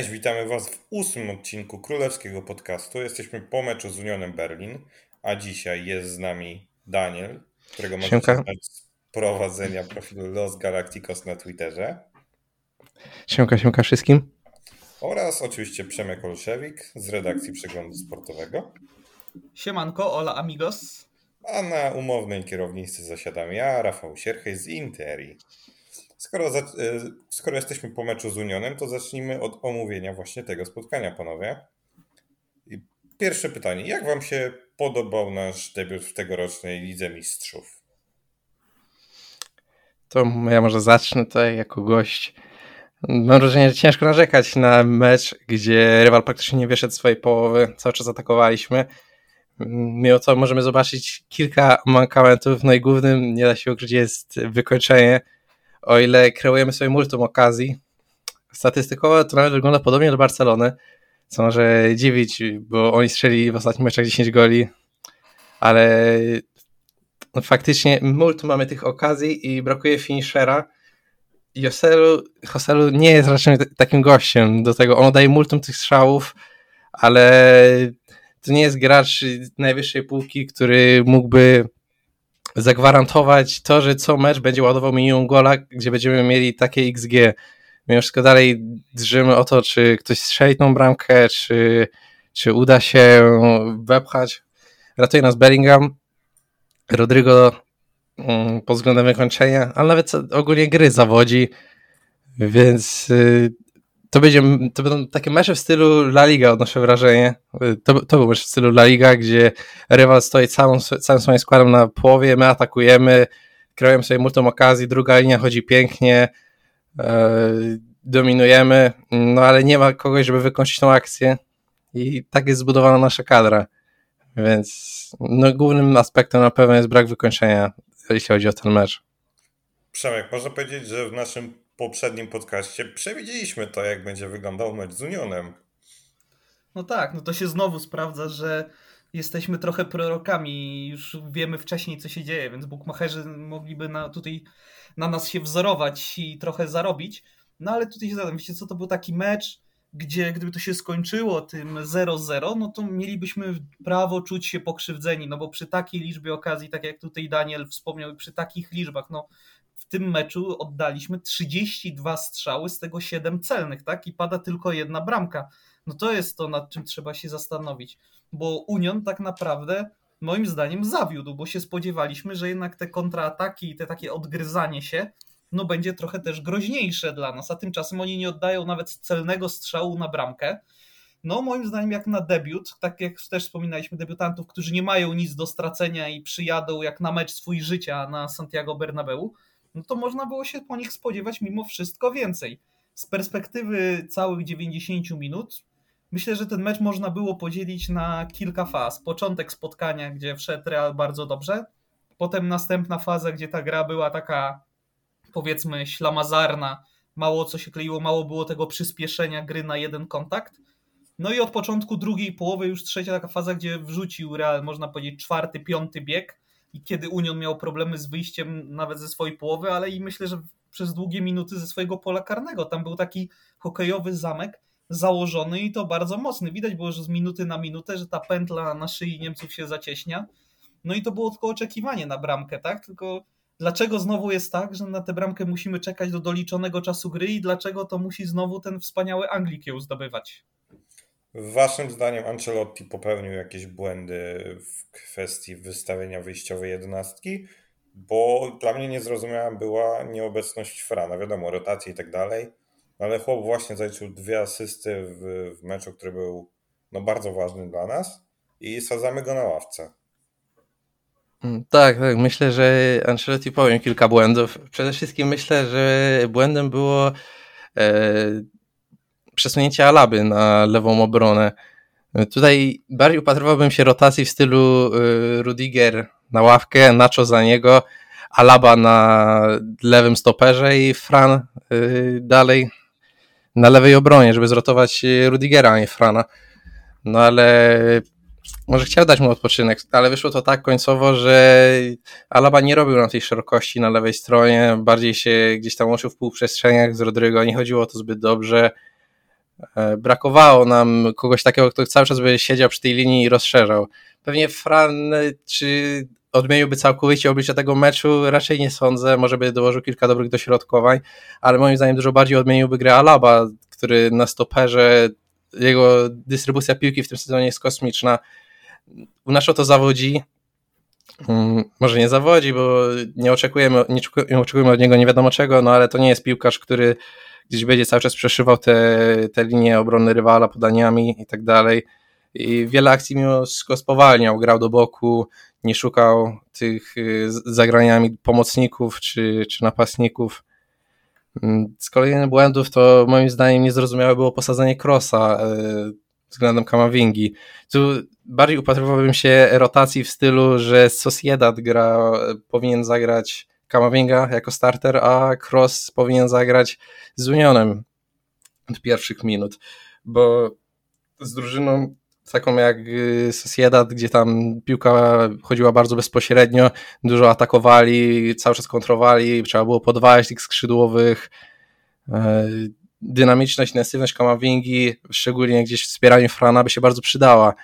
Cześć, witamy Was w ósmym odcinku Królewskiego Podcastu. Jesteśmy po meczu z Unionem Berlin, a dzisiaj jest z nami Daniel, którego możecie znać z prowadzenia profilu Los Galacticos na Twitterze Siemka, siemka wszystkim. oraz oczywiście Przemek Olszewik z redakcji Przeglądu Sportowego. Siemanko, hola amigos. A na umownej kierownicy zasiadam ja, Rafał Sierchej z Interi. Skoro, za, e, skoro jesteśmy po meczu z Unionem, to zacznijmy od omówienia właśnie tego spotkania, panowie. I pierwsze pytanie. Jak wam się podobał nasz debiut w tegorocznej Lidze Mistrzów? To ja może zacznę tutaj jako gość. Mam wrażenie, że ciężko narzekać na mecz, gdzie rywal praktycznie nie wyszedł swojej połowy, cały czas atakowaliśmy. Mimo to możemy zobaczyć kilka mankamentów, no i głównym, nie da się ukryć, jest wykończenie. O ile kreujemy sobie multum okazji, statystykowo to nawet wygląda podobnie do Barcelony, co może dziwić, bo oni strzeli w ostatnich meczach 10 goli, ale no faktycznie multum mamy tych okazji i brakuje finishera. Joselu, Joselu nie jest raczej takim gościem do tego. On daje multum tych strzałów, ale to nie jest gracz najwyższej półki, który mógłby zagwarantować to, że co mecz będzie ładował minimum gola, gdzie będziemy mieli takie XG. Mimo wszystko dalej drżymy o to, czy ktoś strzeli tą bramkę, czy, czy uda się wepchać. Ratuje nas Bellingham, Rodrigo mm, pod względem wykończenia, ale nawet ogólnie gry zawodzi, więc y, to, będzie, to będą takie mecze w stylu La Liga, odnoszę wrażenie. To, to był mecz w stylu La Liga, gdzie rywal stoi całą, całym swoim składem na połowie, my atakujemy, kreujemy sobie multum okazji, druga linia chodzi pięknie, e, dominujemy, no ale nie ma kogoś, żeby wykończyć tą akcję i tak jest zbudowana nasza kadra. Więc no, głównym aspektem na pewno jest brak wykończenia, jeśli chodzi o ten mecz. Przemek, można powiedzieć, że w naszym poprzednim podcaście przewidzieliśmy to, jak będzie wyglądał mecz z Unionem. No tak, no to się znowu sprawdza, że jesteśmy trochę prorokami już wiemy wcześniej, co się dzieje, więc bukmacherzy mogliby na, tutaj na nas się wzorować i trochę zarobić. No ale tutaj się zadam, wiecie co, to był taki mecz, gdzie gdyby to się skończyło tym 0-0, no to mielibyśmy prawo czuć się pokrzywdzeni, no bo przy takiej liczbie okazji, tak jak tutaj Daniel wspomniał, przy takich liczbach, no w tym meczu oddaliśmy 32 strzały, z tego 7 celnych, tak? I pada tylko jedna bramka. No to jest to, nad czym trzeba się zastanowić, bo Union tak naprawdę moim zdaniem zawiódł, bo się spodziewaliśmy, że jednak te kontraataki i te takie odgryzanie się no będzie trochę też groźniejsze dla nas, a tymczasem oni nie oddają nawet celnego strzału na bramkę. No moim zdaniem jak na debiut, tak jak też wspominaliśmy debiutantów, którzy nie mają nic do stracenia i przyjadą jak na mecz swój życia na Santiago Bernabeu, no to można było się po nich spodziewać mimo wszystko więcej. Z perspektywy całych 90 minut Myślę, że ten mecz można było podzielić na kilka faz. Początek spotkania, gdzie wszedł Real bardzo dobrze, potem następna faza, gdzie ta gra była taka powiedzmy ślamazarna, mało co się kleiło, mało było tego przyspieszenia gry na jeden kontakt. No i od początku drugiej połowy już trzecia taka faza, gdzie wrzucił Real, można powiedzieć, czwarty, piąty bieg i kiedy Union miał problemy z wyjściem nawet ze swojej połowy, ale i myślę, że przez długie minuty ze swojego pola karnego. Tam był taki hokejowy zamek, założony i to bardzo mocny. Widać było, że z minuty na minutę, że ta pętla na szyi Niemców się zacieśnia. No i to było tylko oczekiwanie na bramkę, tak? Tylko dlaczego znowu jest tak, że na tę bramkę musimy czekać do doliczonego czasu gry i dlaczego to musi znowu ten wspaniały Anglik ją zdobywać? Waszym zdaniem Ancelotti popełnił jakieś błędy w kwestii wystawienia wyjściowej jedenastki? Bo dla mnie niezrozumiała była nieobecność Frana. Wiadomo, rotacje i tak dalej, ale chłop właśnie zaliczył dwie asysty w, w meczu, który był no, bardzo ważny dla nas i sadzamy go na ławce. Mm, Tak, tak. Myślę, że Ancelotti popełnił kilka błędów. Przede wszystkim myślę, że błędem było e, przesunięcie Alaby na lewą obronę. Tutaj bardziej upatrywałbym się rotacji w stylu e, Rudiger na ławkę, Nacho za niego, Alaba na lewym stoperze i Fran e, dalej na lewej obronie, żeby zrotować e, Rudigera, a nie Frana. No ale może chciał dać mu odpoczynek, ale wyszło to tak końcowo, że Alaba nie robił na tej szerokości na lewej stronie, bardziej się gdzieś tam łączył w półprzestrzeniach z Rodrygo, nie chodziło o to zbyt dobrze. E, brakowało nam kogoś takiego, kto cały czas by siedział przy tej linii i rozszerzał. Pewnie Fran, czy odmieniłby całkowicie oblicze tego meczu? Raczej nie sądzę, może by dołożył kilka dobrych dośrodkowań, ale moim zdaniem dużo bardziej odmieniłby grę Alaba, który na stoperze, jego dystrybucja piłki w tym sezonie jest kosmiczna. U nas to zawodzi, mm, może nie zawodzi, bo nie oczekujemy, nie oczekujemy od niego nie wiadomo czego, no ale to nie jest piłkarz, który gdzieś będzie cały czas przeszywał te, te linie obrony rywala podaniami i tak dalej. I wiele akcji mimo wszystko spowalniał, grał do boku, nie szukał tych y, zagraniami pomocników czy, czy napastników. Mm, z kolejnych błędów to moim zdaniem niezrozumiałe było posadzenie Crossa y, względem Kamavingi. Tu bardziej upatrywałbym się rotacji w stylu, że Sociedad gra, powinien zagrać Kamavinga jako starter, a Cross powinien zagrać z Unionem od pierwszych minut, bo z drużyną taką jak y, Sociedad, gdzie tam piłka chodziła bardzo bezpośrednio, dużo atakowali, cały czas kontrowali, trzeba było podważyć tych skrzydłowych, e, dynamiczność, intensywność Kamavingi, szczególnie gdzieś w wspieraniu Frana by się bardzo przydała.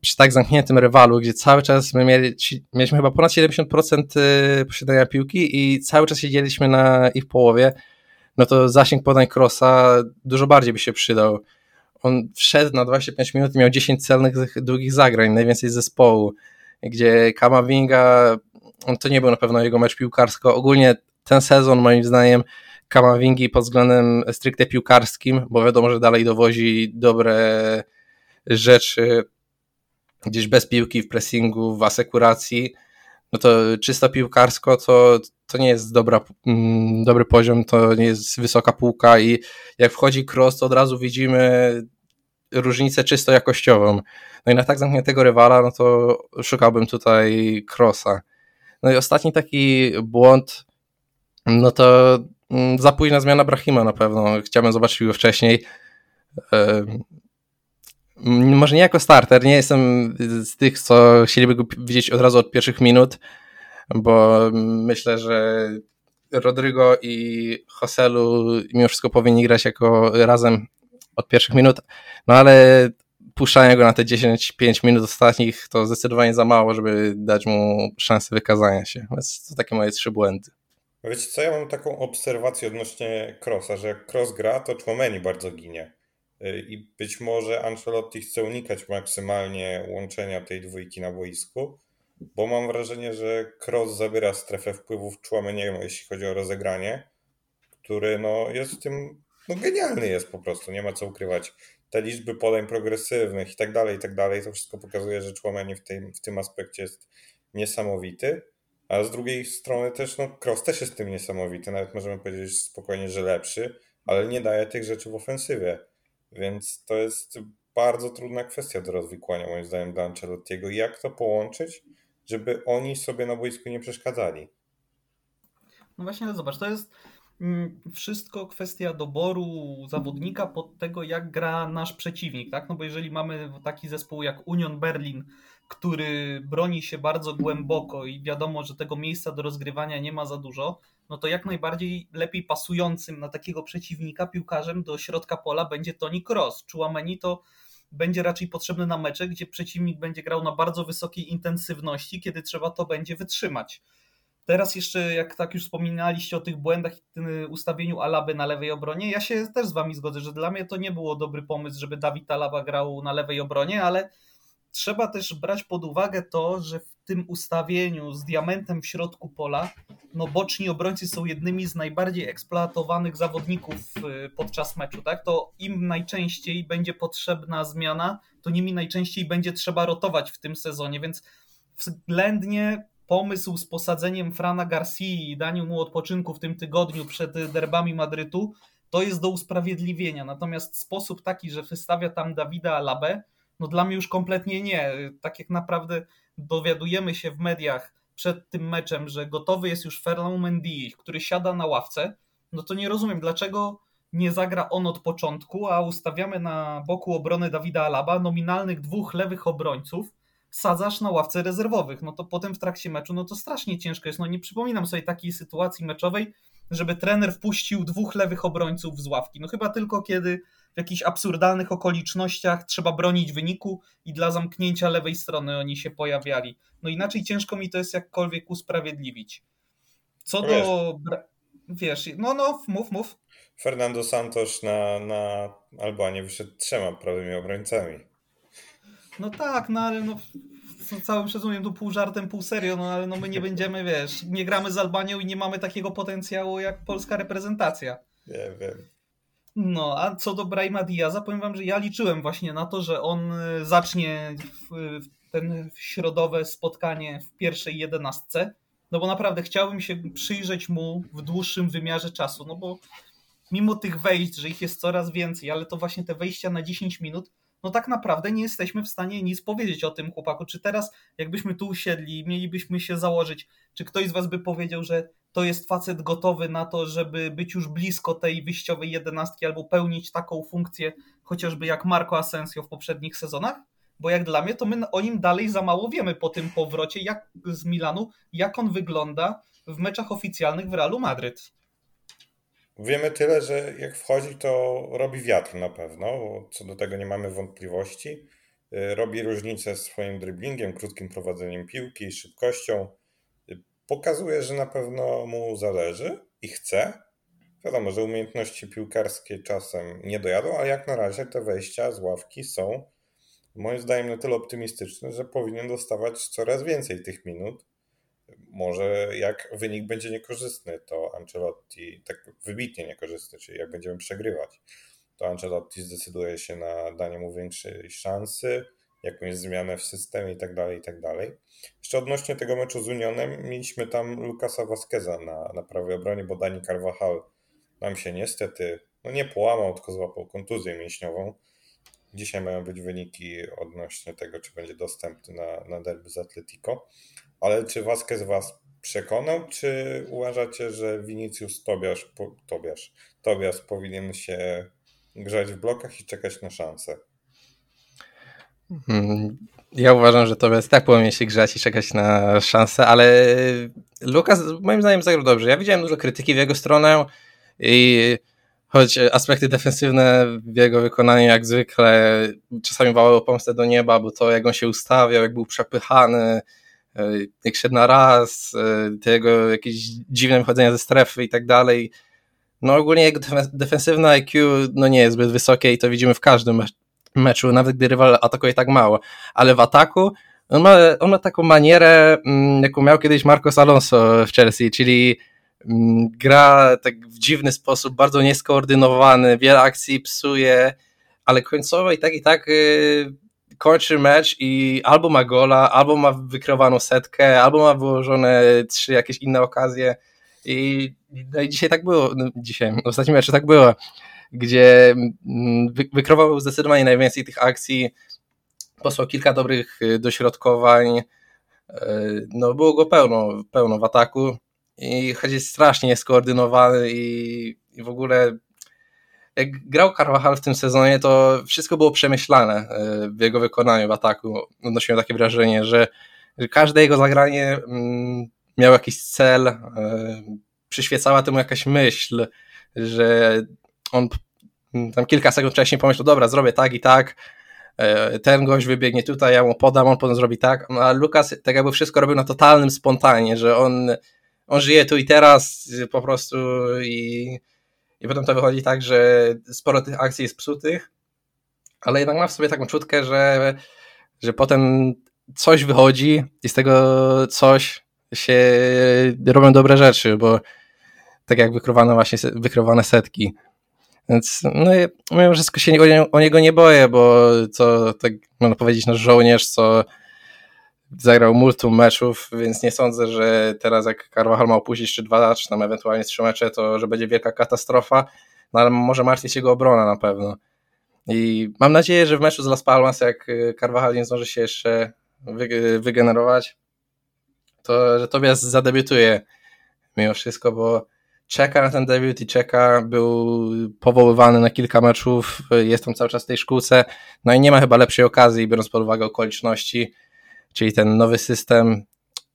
Przy tak zamkniętym rywalu, gdzie cały czas my mieli, mieliśmy chyba ponad 70% y, posiadania piłki i cały czas siedzieliśmy na ich połowie, no to zasięg podań Crossa dużo bardziej by się przydał. On wszedł na 25 minut i miał 10 celnych długich zagrań, najwięcej zespołu, gdzie Kamavinga, on to nie był na pewno jego mecz piłkarsko. Ogólnie ten sezon moim zdaniem Kamavingi pod względem stricte piłkarskim, bo wiadomo, że dalej dowozi dobre rzeczy gdzieś bez piłki w pressingu, w asekuracji, no to czysto piłkarsko to, to nie jest dobra, mm, dobry poziom, to nie jest wysoka półka i jak wchodzi cross, to od razu widzimy różnicę czysto jakościową. No i na tak zamkniętego rywala, no to szukałbym tutaj crossa. No i ostatni taki błąd, no to mm, za późna zmiana Brahima na pewno. Chciałbym zobaczyć go wcześniej może nie jako starter, nie jestem z tych, co chcieliby go widzieć od razu od pierwszych minut, bo myślę, że Rodrygo i Joselu mimo wszystko powinni grać jako razem od pierwszych minut, no ale puszczanie go na te 10-5 minut ostatnich to zdecydowanie za mało, żeby dać mu szansę wykazania się. Więc to takie moje trzy błędy. Wiecie co, ja mam taką obserwację odnośnie Crossa, że jak Cross gra, to Chomeni bardzo ginie. Y, i być może Ancelotti chce unikać maksymalnie łączenia tej dwójki na boisku, bo mam wrażenie, że Cross zabiera strefę wpływów Chouameniemu, jeśli chodzi o rozegranie, który no, jest w tym no, genialny jest po prostu, nie ma co ukrywać. Te liczby podań progresywnych i tak dalej, i tak dalej, to wszystko pokazuje, że Chouameni w tym, w tym aspekcie jest niesamowity, a z drugiej strony też, no, Cross też jest tym niesamowity, nawet możemy powiedzieć spokojnie, że lepszy, ale nie daje tych rzeczy w ofensywie. Więc to jest bardzo trudna kwestia do rozwikłania, moim zdaniem, dla Ancelottiego. Jak to połączyć, żeby oni sobie na boisku nie przeszkadzali? No właśnie, no zobacz, to jest mm, wszystko kwestia doboru zawodnika pod tego, jak gra nasz przeciwnik, tak? No bo jeżeli mamy taki zespół jak Union Berlin, który broni się bardzo głęboko i wiadomo, że tego miejsca do rozgrywania nie ma za dużo, no to jak najbardziej lepiej pasującym na takiego przeciwnika piłkarzem do środka pola będzie Toni Kroos. Chouameni to będzie raczej potrzebny na mecze, gdzie przeciwnik będzie grał na bardzo wysokiej intensywności, kiedy trzeba to będzie wytrzymać. Teraz jeszcze, jak tak już wspominaliście o tych błędach i tym ustawieniu Alaby na lewej obronie, ja się też z wami zgodzę, że dla mnie to nie było dobry pomysł, żeby Dawid Alaba grał na lewej obronie, ale trzeba też brać pod uwagę to, że w tym ustawieniu z diamentem w środku pola, no boczni obrońcy są jednymi z najbardziej eksploatowanych zawodników y, podczas meczu, tak? To im najczęściej będzie potrzebna zmiana, to nimi najczęściej będzie trzeba rotować w tym sezonie, więc względnie pomysł z posadzeniem Frana Garcia i daniem mu odpoczynku w tym tygodniu przed derbami Madrytu, to jest do usprawiedliwienia. Natomiast sposób taki, że wystawia tam Dawida Alabę, no dla mnie już kompletnie nie. Tak jak naprawdę dowiadujemy się w mediach przed tym meczem, że gotowy jest już Ferland Mendy, który siada na ławce, no to nie rozumiem, dlaczego nie zagra on od początku, a ustawiamy na boku obrony Dawida Alaba nominalnych dwóch lewych obrońców, sadzasz na ławce rezerwowych. No to potem w trakcie meczu, no to strasznie ciężko jest. No nie przypominam sobie takiej sytuacji meczowej, żeby trener wpuścił dwóch lewych obrońców z ławki. No chyba tylko kiedy w jakichś absurdalnych okolicznościach trzeba bronić wyniku i dla zamknięcia lewej strony oni się pojawiali. No inaczej ciężko mi to jest jakkolwiek usprawiedliwić. Co no do. Wiesz, no, no, mów, mów. Fernando Santos na, na Albanię wyszedł trzema prawymi obrońcami. No tak, no ale no, całym szacunkiem tu pół żartem, pół serio, no ale no my nie będziemy, wiesz, nie gramy z Albanią i nie mamy takiego potencjału jak polska reprezentacja. Nie wiem. No, a co do Brahima Diaza, powiem wam, że ja liczyłem właśnie na to, że on y, zacznie w, w ten środowe spotkanie w pierwszej jedenastce, no bo naprawdę chciałbym się przyjrzeć mu w dłuższym wymiarze czasu, no bo mimo tych wejść, że ich jest coraz więcej, ale to właśnie te wejścia na 10 minut, no tak naprawdę nie jesteśmy w stanie nic powiedzieć o tym chłopaku. Czy teraz, jakbyśmy tu usiedli, mielibyśmy się założyć, czy ktoś z Was by powiedział, że to jest facet gotowy na to, żeby być już blisko tej wyjściowej jedenastki albo pełnić taką funkcję, chociażby jak Marco Asensio w poprzednich sezonach? Bo jak dla mnie, to my o nim dalej za mało wiemy po tym powrocie jak z Milanu, jak on wygląda w meczach oficjalnych w Realu Madryt. Wiemy tyle, że jak wchodzi, to robi wiatr na pewno, co do tego nie mamy wątpliwości. Y, robi różnicę swoim driblingiem, krótkim prowadzeniem piłki, szybkością. Pokazuje, że na pewno mu zależy i chce. Wiadomo, że umiejętności piłkarskie czasem nie dojadą, ale jak na razie te wejścia z ławki są moim zdaniem na tyle optymistyczne, że powinien dostawać coraz więcej tych minut może jak wynik będzie niekorzystny, to Ancelotti, tak wybitnie niekorzystny, czyli jak będziemy przegrywać, to Ancelotti zdecyduje się na danie mu większej szansy, jakąś zmianę w systemie i tak dalej, i tak dalej. Jeszcze odnośnie tego meczu z Unionem, mieliśmy tam Lukasa Vasqueza na, na prawej obronie, bo Dani Carvajal nam się niestety, no nie połamał, tylko złapał kontuzję mięśniową. Dzisiaj mają być wyniki odnośnie tego, czy będzie dostępny na, na derby z Atletico. Ale czy Vasquez was przekonał, czy uważacie, że Vinicius Tobiasz, po, Tobiasz, Tobias powinien się grzać w blokach i czekać na szansę? Hmm, ja uważam, że Tobias tak powinien się grzać i czekać na szansę, ale Lukas moim zdaniem zagrał dobrze. Ja widziałem dużo krytyki w jego stronę i choć aspekty defensywne w jego wykonaniu jak zwykle czasami wałały pomstę do nieba, bo to jak on się ustawiał, jak był przepychany, E, jak szedł na raz, e, tego jakieś dziwne wychodzenia ze strefy i tak dalej. No ogólnie jego defensywne IQ no nie jest zbyt wysokie i to widzimy w każdym meczu, nawet gdy rywal atakuje tak mało. Ale w ataku on ma, on ma taką manierę, mm, jaką miał kiedyś Marcos Alonso w Chelsea, czyli mm, gra tak w dziwny sposób, bardzo nieskoordynowany, wiele akcji psuje, ale końcowo i tak i tak y, kończy mecz i albo ma gola, albo ma wykrywaną setkę, albo ma wyłożone trzy jakieś inne okazje i, no i dzisiaj tak było, no dzisiaj, ostatnim meczu tak było, gdzie mm, wykrywał zdecydowanie najwięcej tych akcji, posłał kilka dobrych y, dośrodkowań, y, no było go pełno, pełno w ataku i choć jest strasznie skoordynowany i, i w ogóle jak grał Carvajal w tym sezonie, to wszystko było przemyślane e, w jego wykonaniu w ataku. Odnosiłem takie wrażenie, że, każde jego zagranie mm, miało jakiś cel, przyświecała temu jakaś myśl, że on tam kilka sekund wcześniej pomyślał, dobra, zrobię tak i tak, e, ten gość wybiegnie tutaj, ja mu podam, on potem zrobi tak, no, a Lukas tak jakby wszystko robił na totalnym spontanie, że on, on żyje tu i teraz po prostu i i potem to wychodzi tak, że sporo tych akcji jest psutych, ale jednak ma w sobie taką czutkę, że, że potem coś wychodzi i z tego coś się robią dobre rzeczy, bo tak jak wykrywane właśnie wykrywane setki. Więc no ja wszystko się o, niego nie boję, bo to tak można powiedzieć nasz żołnierz, co zagrał multum meczów, więc nie sądzę, że teraz jak Carvajal ma opuścić czy dwa, czy tam ewentualnie trzy mecze, to że będzie wielka katastrofa, no ale może martwić się jego obrona na pewno. I mam nadzieję, że w meczu z Las Palmas, jak Carvajal nie zdąży się jeszcze wygenerować, to że Tobias zadebiutuje mimo wszystko, bo czeka na ten debiut i czeka, był powoływany na kilka meczów, jest tam cały czas w tej szkółce, no i nie ma chyba lepszej okazji, biorąc pod uwagę okoliczności, czyli ten nowy system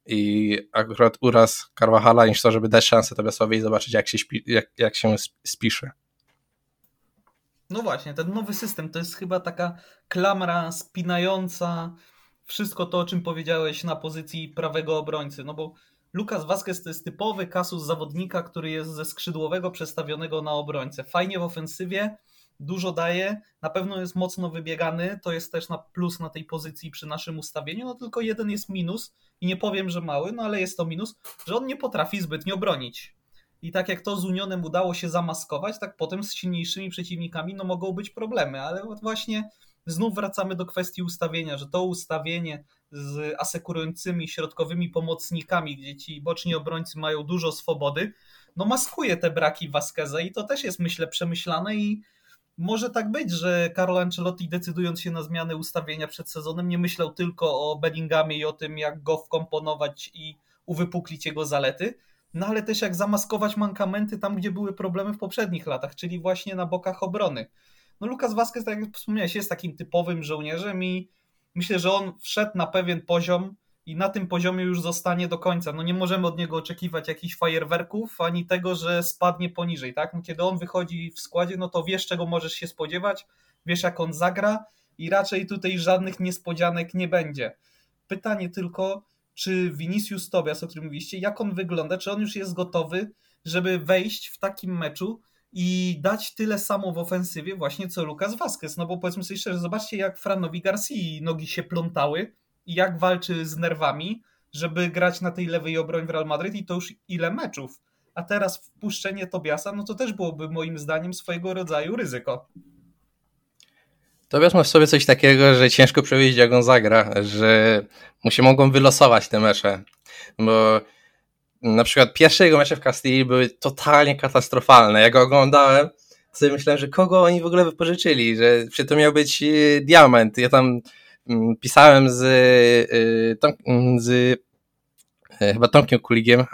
i akurat uraz Carvajala niż to, żeby dać szansę Tobiasowi i zobaczyć jak się, śpi, jak, jak się spisze. No właśnie, ten nowy system to jest chyba taka klamra spinająca wszystko to, o czym powiedziałeś na pozycji prawego obrońcy, no bo Lukas Vazquez to jest typowy kasus zawodnika, który jest ze skrzydłowego przestawionego na obrońcę. Fajnie w ofensywie, dużo daje, na pewno jest mocno wybiegany, to jest też na plus na tej pozycji przy naszym ustawieniu, no tylko jeden jest minus i nie powiem, że mały, no ale jest to minus, że on nie potrafi zbytnio bronić. I tak jak to z Unionem udało się zamaskować, tak potem z silniejszymi przeciwnikami no mogą być problemy, ale właśnie znów wracamy do kwestii ustawienia, że to ustawienie z asekurującymi środkowymi pomocnikami, gdzie ci boczni obrońcy mają dużo swobody, no maskuje te braki Vasqueza i to też jest myślę przemyślane i może tak być, że Carlo Ancelotti decydując się na zmianę ustawienia przed sezonem nie myślał tylko o Bellinghamie i o tym jak go wkomponować i uwypuklić jego zalety, no ale też jak zamaskować mankamenty tam, gdzie były problemy w poprzednich latach, czyli właśnie na bokach obrony. No Lukas Vazquez, tak jak wspomniałeś, jest takim typowym żołnierzem i myślę, że on wszedł na pewien poziom i na tym poziomie już zostanie do końca. No nie możemy od niego oczekiwać jakichś fajerwerków, ani tego, że spadnie poniżej, tak? No kiedy on wychodzi w składzie, no to wiesz, czego możesz się spodziewać, wiesz, jak on zagra i raczej tutaj żadnych niespodzianek nie będzie. Pytanie tylko, czy Vinicius Tobias, o którym mówiliście, jak on wygląda, czy on już jest gotowy, żeby wejść w takim meczu i dać tyle samo w ofensywie właśnie co Lucas Vazquez, no bo powiedzmy sobie szczerze, zobaczcie jak Franowi Garcia nogi się plątały i jak walczy z nerwami, żeby grać na tej lewej obronie w Real Madrid i to już ile meczów. A teraz wpuszczenie Tobiasa, no to też byłoby moim zdaniem swojego rodzaju ryzyko. Tobias ma w sobie coś takiego, że ciężko przewidzieć jak on zagra, że mu się mogą wylosować te mecze, bo na przykład pierwsze jego mecze w Castilla były totalnie katastrofalne. Jak go oglądałem, to sobie myślałem, że kogo oni w ogóle wypożyczyli, że przy to miał być e, diament. Ja tam mm, pisałem z, e, mm, z e, chyba Tomkiem Kuligiem,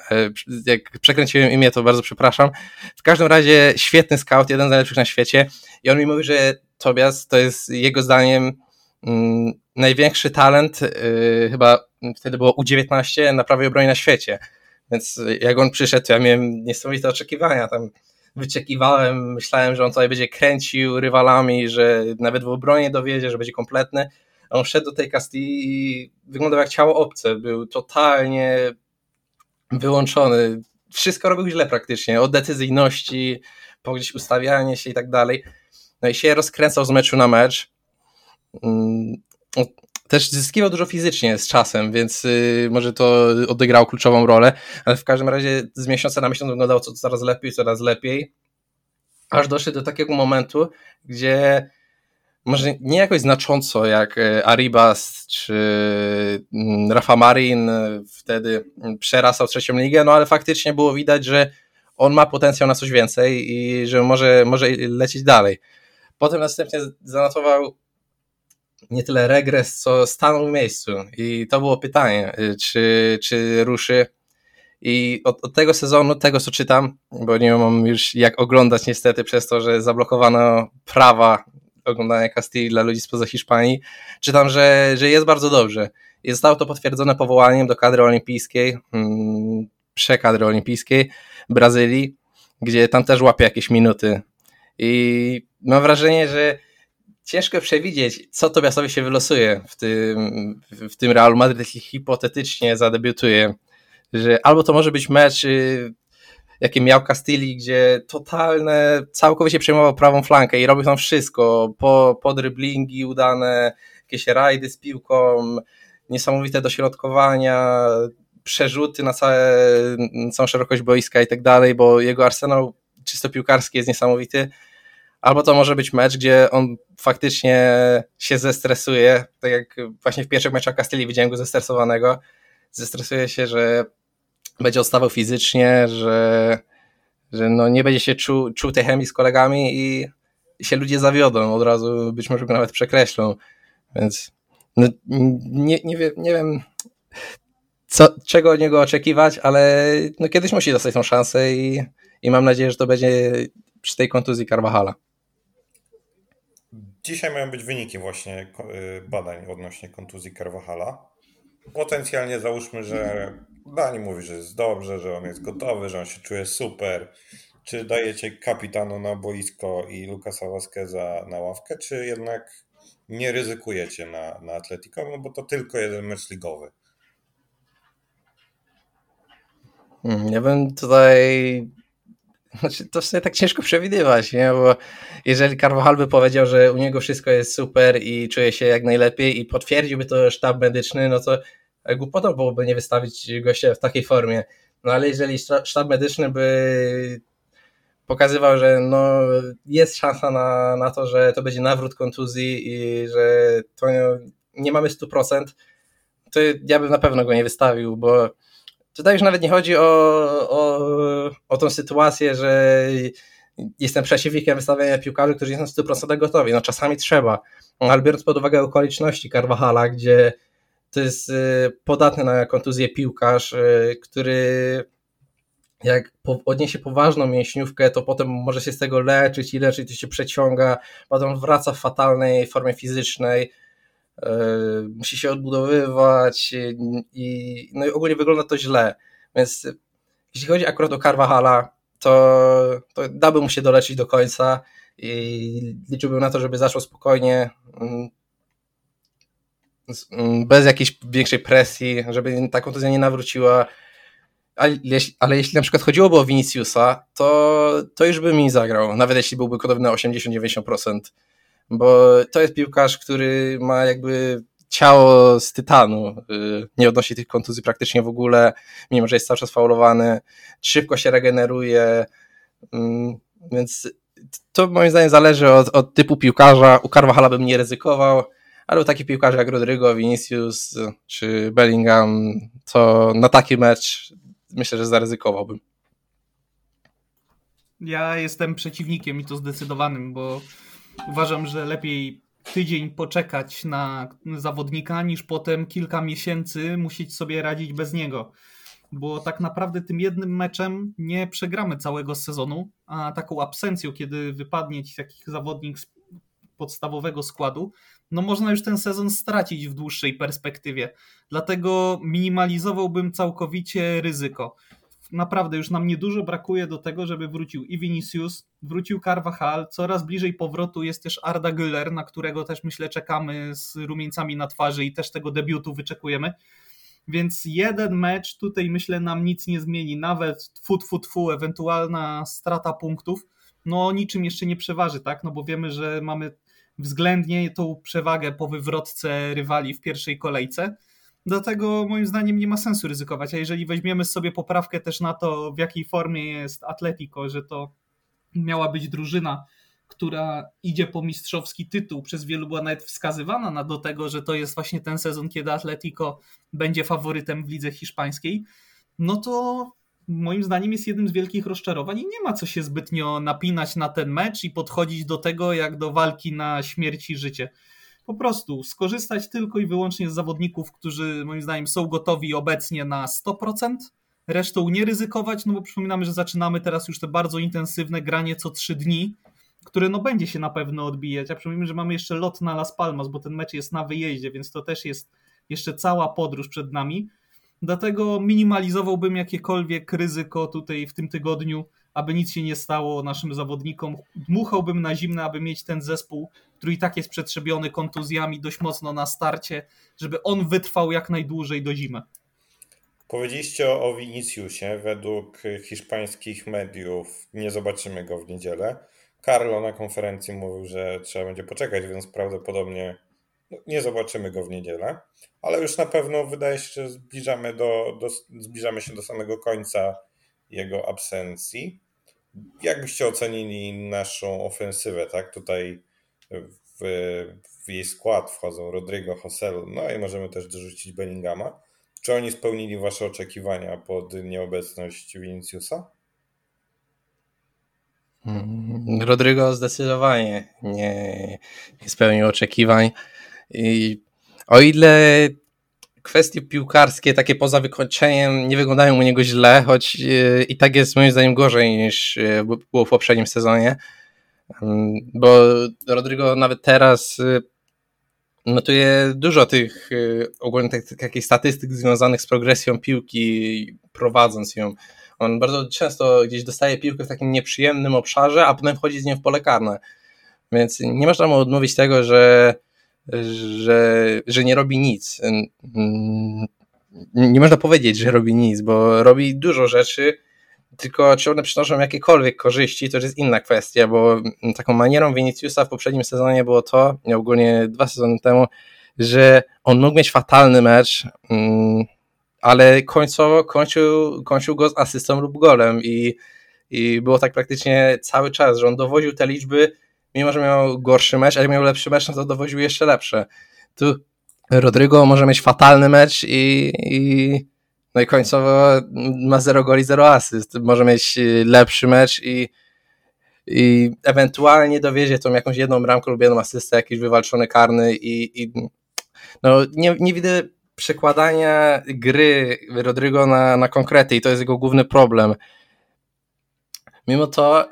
jak przekręciłem imię, to bardzo przepraszam. W każdym razie świetny scout, jeden z najlepszych na świecie i on mi mówi, że Tobias to jest jego zdaniem mm, największy talent, chyba wtedy było U19 na prawej obronie na świecie. Więc jak on przyszedł, ja miałem niesamowite oczekiwania. Tam wyczekiwałem, myślałem, że on tutaj będzie kręcił rywalami, że nawet w obronie dowiedzie, że będzie kompletny. A on wszedł do tej Castilli i wyglądał jak ciało obce. Był totalnie wyłączony. Wszystko robił źle praktycznie. Od decyzyjności, po gdzieś ustawianie się i tak dalej. No i się rozkręcał z meczu na mecz. Też zyskiwał dużo fizycznie z czasem, więc y, może to odegrało kluczową rolę, ale w każdym razie z miesiąca na miesiąc wyglądało to coraz lepiej, coraz lepiej, aż doszedł do takiego momentu, gdzie może nie jakoś znacząco jak y, Aribas czy mm, Rafa Marin wtedy przerasał trzecią ligę, no ale faktycznie było widać, że on ma potencjał na coś więcej i że może, może lecieć dalej. Potem następnie zanotował nie tyle regres, co stanął w miejscu. I to było pytanie, y, czy, czy ruszy. I od, od, tego sezonu, tego co czytam, bo nie mam już jak oglądać niestety przez to, że zablokowano prawa oglądania Castilli dla ludzi spoza Hiszpanii, czytam, że, że jest bardzo dobrze. I zostało to potwierdzone powołaniem do kadry olimpijskiej, hmm, przekadry olimpijskiej Brazylii, gdzie tam też łapie jakieś minuty. I mam wrażenie, że ciężko przewidzieć, co Tobiasowi się wylosuje w tym, w tym Real Madrid, jeśli hipotetycznie zadebiutuje. Że albo to może być mecz, y, jaki miał Castilli, gdzie totalne, całkowicie przejmował prawą flankę i robił tam wszystko, po, po driblingi udane, jakieś rajdy z piłką, niesamowite dośrodkowania, przerzuty na, całe, na całą szerokość boiska i tak dalej, bo jego arsenał czysto piłkarski jest niesamowity albo to może być mecz, gdzie on faktycznie się zestresuje, tak jak właśnie w pierwszych meczach Castelli widziałem go zestresowanego, zestresuje się, że będzie odstawał fizycznie, że, że no nie będzie się czuł, czuł tej chemii z kolegami i się ludzie zawiodą, od razu być może go nawet przekreślą, więc no, nie, nie, wiem, nie wiem co, czego od niego oczekiwać, ale no kiedyś musi dostać tą szansę i, i mam nadzieję, że to będzie przy tej kontuzji Carvajala. Dzisiaj mają być wyniki właśnie y, badań odnośnie kontuzji Carvajala. potencjalnie załóżmy, że Dani mówi, że jest dobrze, że on jest gotowy, że on się czuje super. Czy dajecie kapitanu na boisko i Lukasa Vasqueza na ławkę, czy jednak nie ryzykujecie na, na Atletico, no bo to tylko jeden mecz ligowy? Hmm, ja bym tutaj znaczy, to sobie tak ciężko przewidywać, nie? bo jeżeli Carvajal by powiedział, że u niego wszystko jest super i czuje się jak najlepiej i potwierdziłby to sztab medyczny, no to głupotą byłoby nie wystawić gościa w takiej formie. No ale jeżeli sztab medyczny by pokazywał, że no, jest szansa na, na to, że to będzie nawrót kontuzji i że to nie, nie mamy 100%, to ja bym na pewno go nie wystawił, bo Tutaj już nawet nie chodzi o, o, o tą sytuację, że jestem przeciwnikiem wystawiania piłkarzy, którzy nie są 100% gotowi. No czasami trzeba, ale biorąc pod uwagę okoliczności Carvajala, gdzie to jest y, podatny na kontuzję piłkarz, y, który jak odniesie poważną mięśniówkę, to potem może się z tego leczyć i leczyć, to się przeciąga, potem wraca w fatalnej formie fizycznej, musi się odbudowywać i, no i ogólnie wygląda to źle. Więc jeśli chodzi akurat o Carvajala, to, to dałbym mu się doleczyć do końca i liczyłbym na to, żeby zaczął spokojnie, mm, mm, bez jakiejś większej presji, żeby ta kontuzja nie nawróciła. Ale ale jeśli na przykład chodziłoby o Viniciusa, to, to już by mi zagrał, nawet jeśli byłby gotowy na 80-90% bo to jest piłkarz, który ma jakby ciało z tytanu, y, nie odnosi tych kontuzji praktycznie w ogóle, mimo że jest cały czas faulowany, szybko się regeneruje, mm, więc to moim zdaniem zależy od, od typu piłkarza. U Carvajala bym nie ryzykował, ale u takich piłkarzy jak Rodrigo, Vinicius czy Bellingham, to na taki mecz myślę, że zaryzykowałbym. Ja jestem przeciwnikiem i to zdecydowanym, bo uważam, że lepiej tydzień poczekać na zawodnika, niż potem kilka miesięcy musieć sobie radzić bez niego. Bo tak naprawdę tym jednym meczem nie przegramy całego sezonu, a taką absencją, kiedy wypadnie ci taki zawodnik z podstawowego składu, no można już ten sezon stracić w dłuższej perspektywie. Dlatego minimalizowałbym całkowicie ryzyko naprawdę już nam niedużo brakuje do tego, żeby wrócił i Vinicius, wrócił Carvajal, coraz bliżej powrotu jest też Arda Güler, na którego też myślę czekamy z rumieńcami na twarzy i też tego debiutu wyczekujemy. Więc jeden mecz tutaj myślę nam nic nie zmieni, nawet tfu, tfu, tfu, ewentualna strata punktów, no niczym jeszcze nie przeważy, tak? No bo wiemy, że mamy względnie tą przewagę po wywrotce rywali w pierwszej kolejce Dlatego moim zdaniem nie ma sensu ryzykować. A jeżeli weźmiemy sobie poprawkę też na to, w jakiej formie jest Atletico, że to miała być drużyna, która idzie po mistrzowski tytuł, przez wielu była nawet wskazywana na do tego, że to jest właśnie ten sezon, kiedy Atletico będzie faworytem w lidze hiszpańskiej, no to moim zdaniem jest jednym z wielkich rozczarowań i nie ma co się zbytnio napinać na ten mecz i podchodzić do tego jak do walki na śmierć i życie po prostu skorzystać tylko i wyłącznie z zawodników, którzy moim zdaniem są gotowi obecnie na 100%, resztą nie ryzykować, no bo przypominamy, że zaczynamy teraz już te bardzo intensywne granie co 3 dni, które no będzie się na pewno odbijać. A przypomnijmy, że mamy jeszcze lot na Las Palmas, bo ten mecz jest na wyjeździe, więc to też jest jeszcze cała podróż przed nami. Dlatego minimalizowałbym jakiekolwiek ryzyko tutaj w tym tygodniu aby nic się nie stało naszym zawodnikom. Dmuchałbym na zimne, aby mieć ten zespół, który i tak jest przetrzebiony kontuzjami dość mocno na starcie, żeby on wytrwał jak najdłużej do zimy. Powiedzieliście o Viniciusie. Według hiszpańskich mediów nie zobaczymy go w niedzielę. Carlo na konferencji mówił, że trzeba będzie poczekać, więc prawdopodobnie nie zobaczymy go w niedzielę. Ale już na pewno wydaje się, że zbliżamy, do, do, zbliżamy się do samego końca jego absencji. Jak byście ocenili naszą ofensywę, tak? Tutaj w, w jej skład wchodzą Rodrigo, Hosel, no i możemy też dorzucić Bellingama. Czy oni spełnili wasze oczekiwania pod nieobecność Viniciusa? Mm, Rodrigo zdecydowanie nie, nie spełnił oczekiwań. I o ile kwestie piłkarskie, takie poza wykończeniem, nie wyglądają u niego źle, choć e, i tak jest moim zdaniem gorzej niż e, było w poprzednim sezonie. Bo Rodrigo nawet teraz e, notuję dużo tych ogólnie takich statystyk związanych z progresją piłki, prowadząc ją. On bardzo często gdzieś dostaje piłkę w takim nieprzyjemnym obszarze, a potem wchodzi z nią w pole karne. Więc nie można mu odmówić tego, że, że, że nie robi nic. Nie można powiedzieć, że robi nic, bo robi dużo rzeczy, tylko czy one przynoszą jakiekolwiek korzyści, to już jest inna kwestia, bo taką manierą Viniciusa w poprzednim sezonie było to, ogólnie dwa sezony temu, że on mógł mieć fatalny mecz, mm, ale końcowo kończył, kończył go z asystą lub golem i, i było tak praktycznie cały czas, że on dowoził te liczby, mimo że miał gorszy mecz, a jak miał lepszy mecz, no to dowoził jeszcze lepsze. Tu Rodrigo może mieć fatalny mecz i, i no i końcowo ma 0 goli, 0 asyst. Może mieć lepszy mecz i, i ewentualnie dowiezie tą jakąś jedną bramkę lub jedną asystę, jakiś wywalczony karny i, i no nie, nie widzę przekładania gry Rodrigo na, na konkrety i to jest jego główny problem. Mimo to,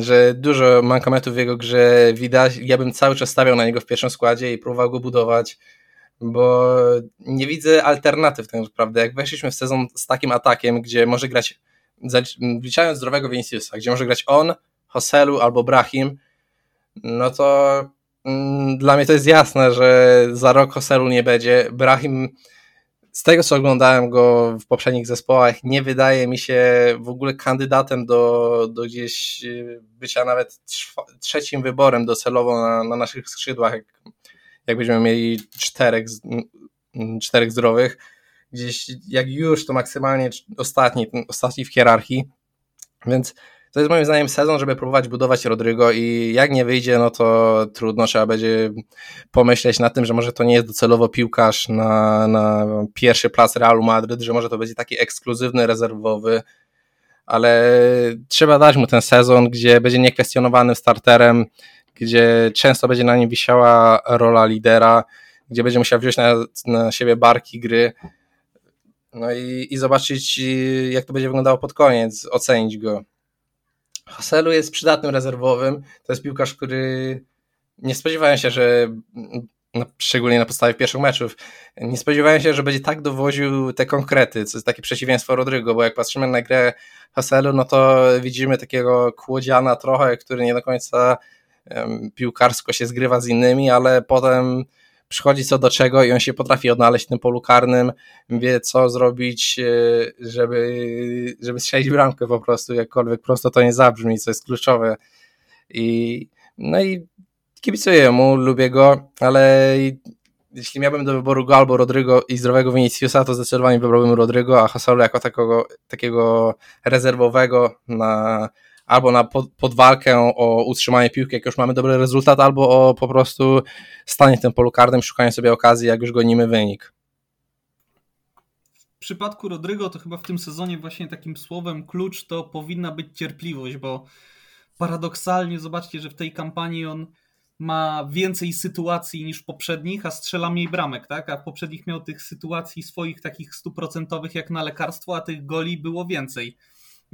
że dużo mankamentów w jego grze widać, ja bym cały czas stawiał na niego w pierwszym składzie i próbował go budować bo nie widzę alternatyw tak naprawdę. Jak weszliśmy w sezon z takim atakiem, gdzie może grać, wliczając zdrowego Viniciusa, gdzie może grać on, Hoselu albo Brahim, no to mm, dla mnie to jest jasne, że za rok Hoselu nie będzie. Brahim, z tego co oglądałem go w poprzednich zespołach, nie wydaje mi się w ogóle kandydatem do, do gdzieś y, bycia nawet trzecim wyborem docelowo na, na naszych skrzydłach, jak jak będziemy mieli czterech, czterech zdrowych, gdzieś jak już to maksymalnie ostatni, ostatni w hierarchii, więc to jest moim zdaniem sezon, żeby próbować budować Rodrygo i jak nie wyjdzie, no to trudno, trzeba będzie pomyśleć nad tym, że może to nie jest docelowo piłkarz na, na pierwszy plac Realu Madryt, że może to będzie taki ekskluzywny, rezerwowy, ale trzeba dać mu ten sezon, gdzie będzie niekwestionowanym starterem, gdzie często będzie na nim wisiała rola lidera, gdzie będzie musiał wziąć na, na siebie barki gry. No i, i zobaczyć, jak to będzie wyglądało pod koniec, ocenić go. Hoselu jest przydatnym rezerwowym. To jest piłkarz, który nie spodziewałem się, że no, szczególnie na podstawie pierwszych meczów, nie spodziewałem się, że będzie tak dowoził te konkrety, co jest takie przeciwieństwo Rodrygo, bo jak patrzymy na grę Hoselu, no to widzimy takiego kłodziana trochę, który nie do końca piłkarsko się zgrywa z innymi, ale potem przychodzi co do czego i on się potrafi odnaleźć w tym polu karnym, wie co zrobić, e, żeby, żeby strzelić bramkę po prostu, jakkolwiek prosto to nie zabrzmi, co jest kluczowe. I, no i kibicuję mu, lubię go, ale jeśli miałbym do wyboru go albo Rodrygo i zdrowego Viniciusa, to zdecydowanie wybrałbym Rodrygo, a Hasolu jako takiego, takiego rezerwowego na albo na pod, o utrzymanie piłki, jak już mamy dobry rezultat, albo o po prostu stanie w tym polu karnym, szukanie sobie okazji, jak już gonimy wynik. W przypadku Rodrygo to chyba w tym sezonie właśnie takim słowem klucz to powinna być cierpliwość, bo paradoksalnie zobaczcie, że w tej kampanii on ma więcej sytuacji niż poprzednich, a strzela mniej bramek, tak? A poprzednich miał tych sytuacji swoich takich stuprocentowych jak na lekarstwo, a tych goli było więcej.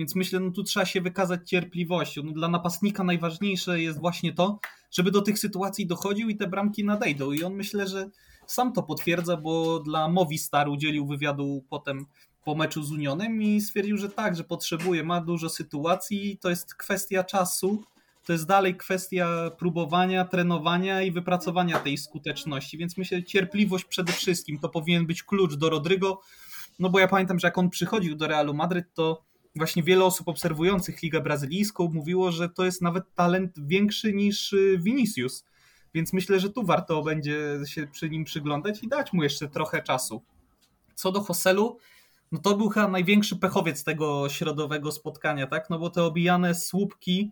Więc myślę, no tu trzeba się wykazać cierpliwością. No, dla napastnika najważniejsze jest właśnie to, żeby do tych sytuacji dochodził i te bramki nadejdą. I on myślę, że sam to potwierdza, bo dla Movistar udzielił wywiadu potem po meczu z Unionem i stwierdził, że tak, że potrzebuje, ma dużo sytuacji, to jest kwestia czasu, to jest dalej kwestia próbowania, trenowania i wypracowania tej skuteczności, więc myślę, cierpliwość przede wszystkim to powinien być klucz do Rodrygo, no bo ja pamiętam, że jak on przychodził do Realu Madryt, to właśnie wiele osób obserwujących Ligę Brazylijską mówiło, że to jest nawet talent większy niż y, Vinicius. Więc myślę, że tu warto będzie się przy nim przyglądać i dać mu jeszcze trochę czasu. Co do Hoselu, no to był chyba największy pechowiec tego środowego spotkania, tak? No bo te obijane słupki,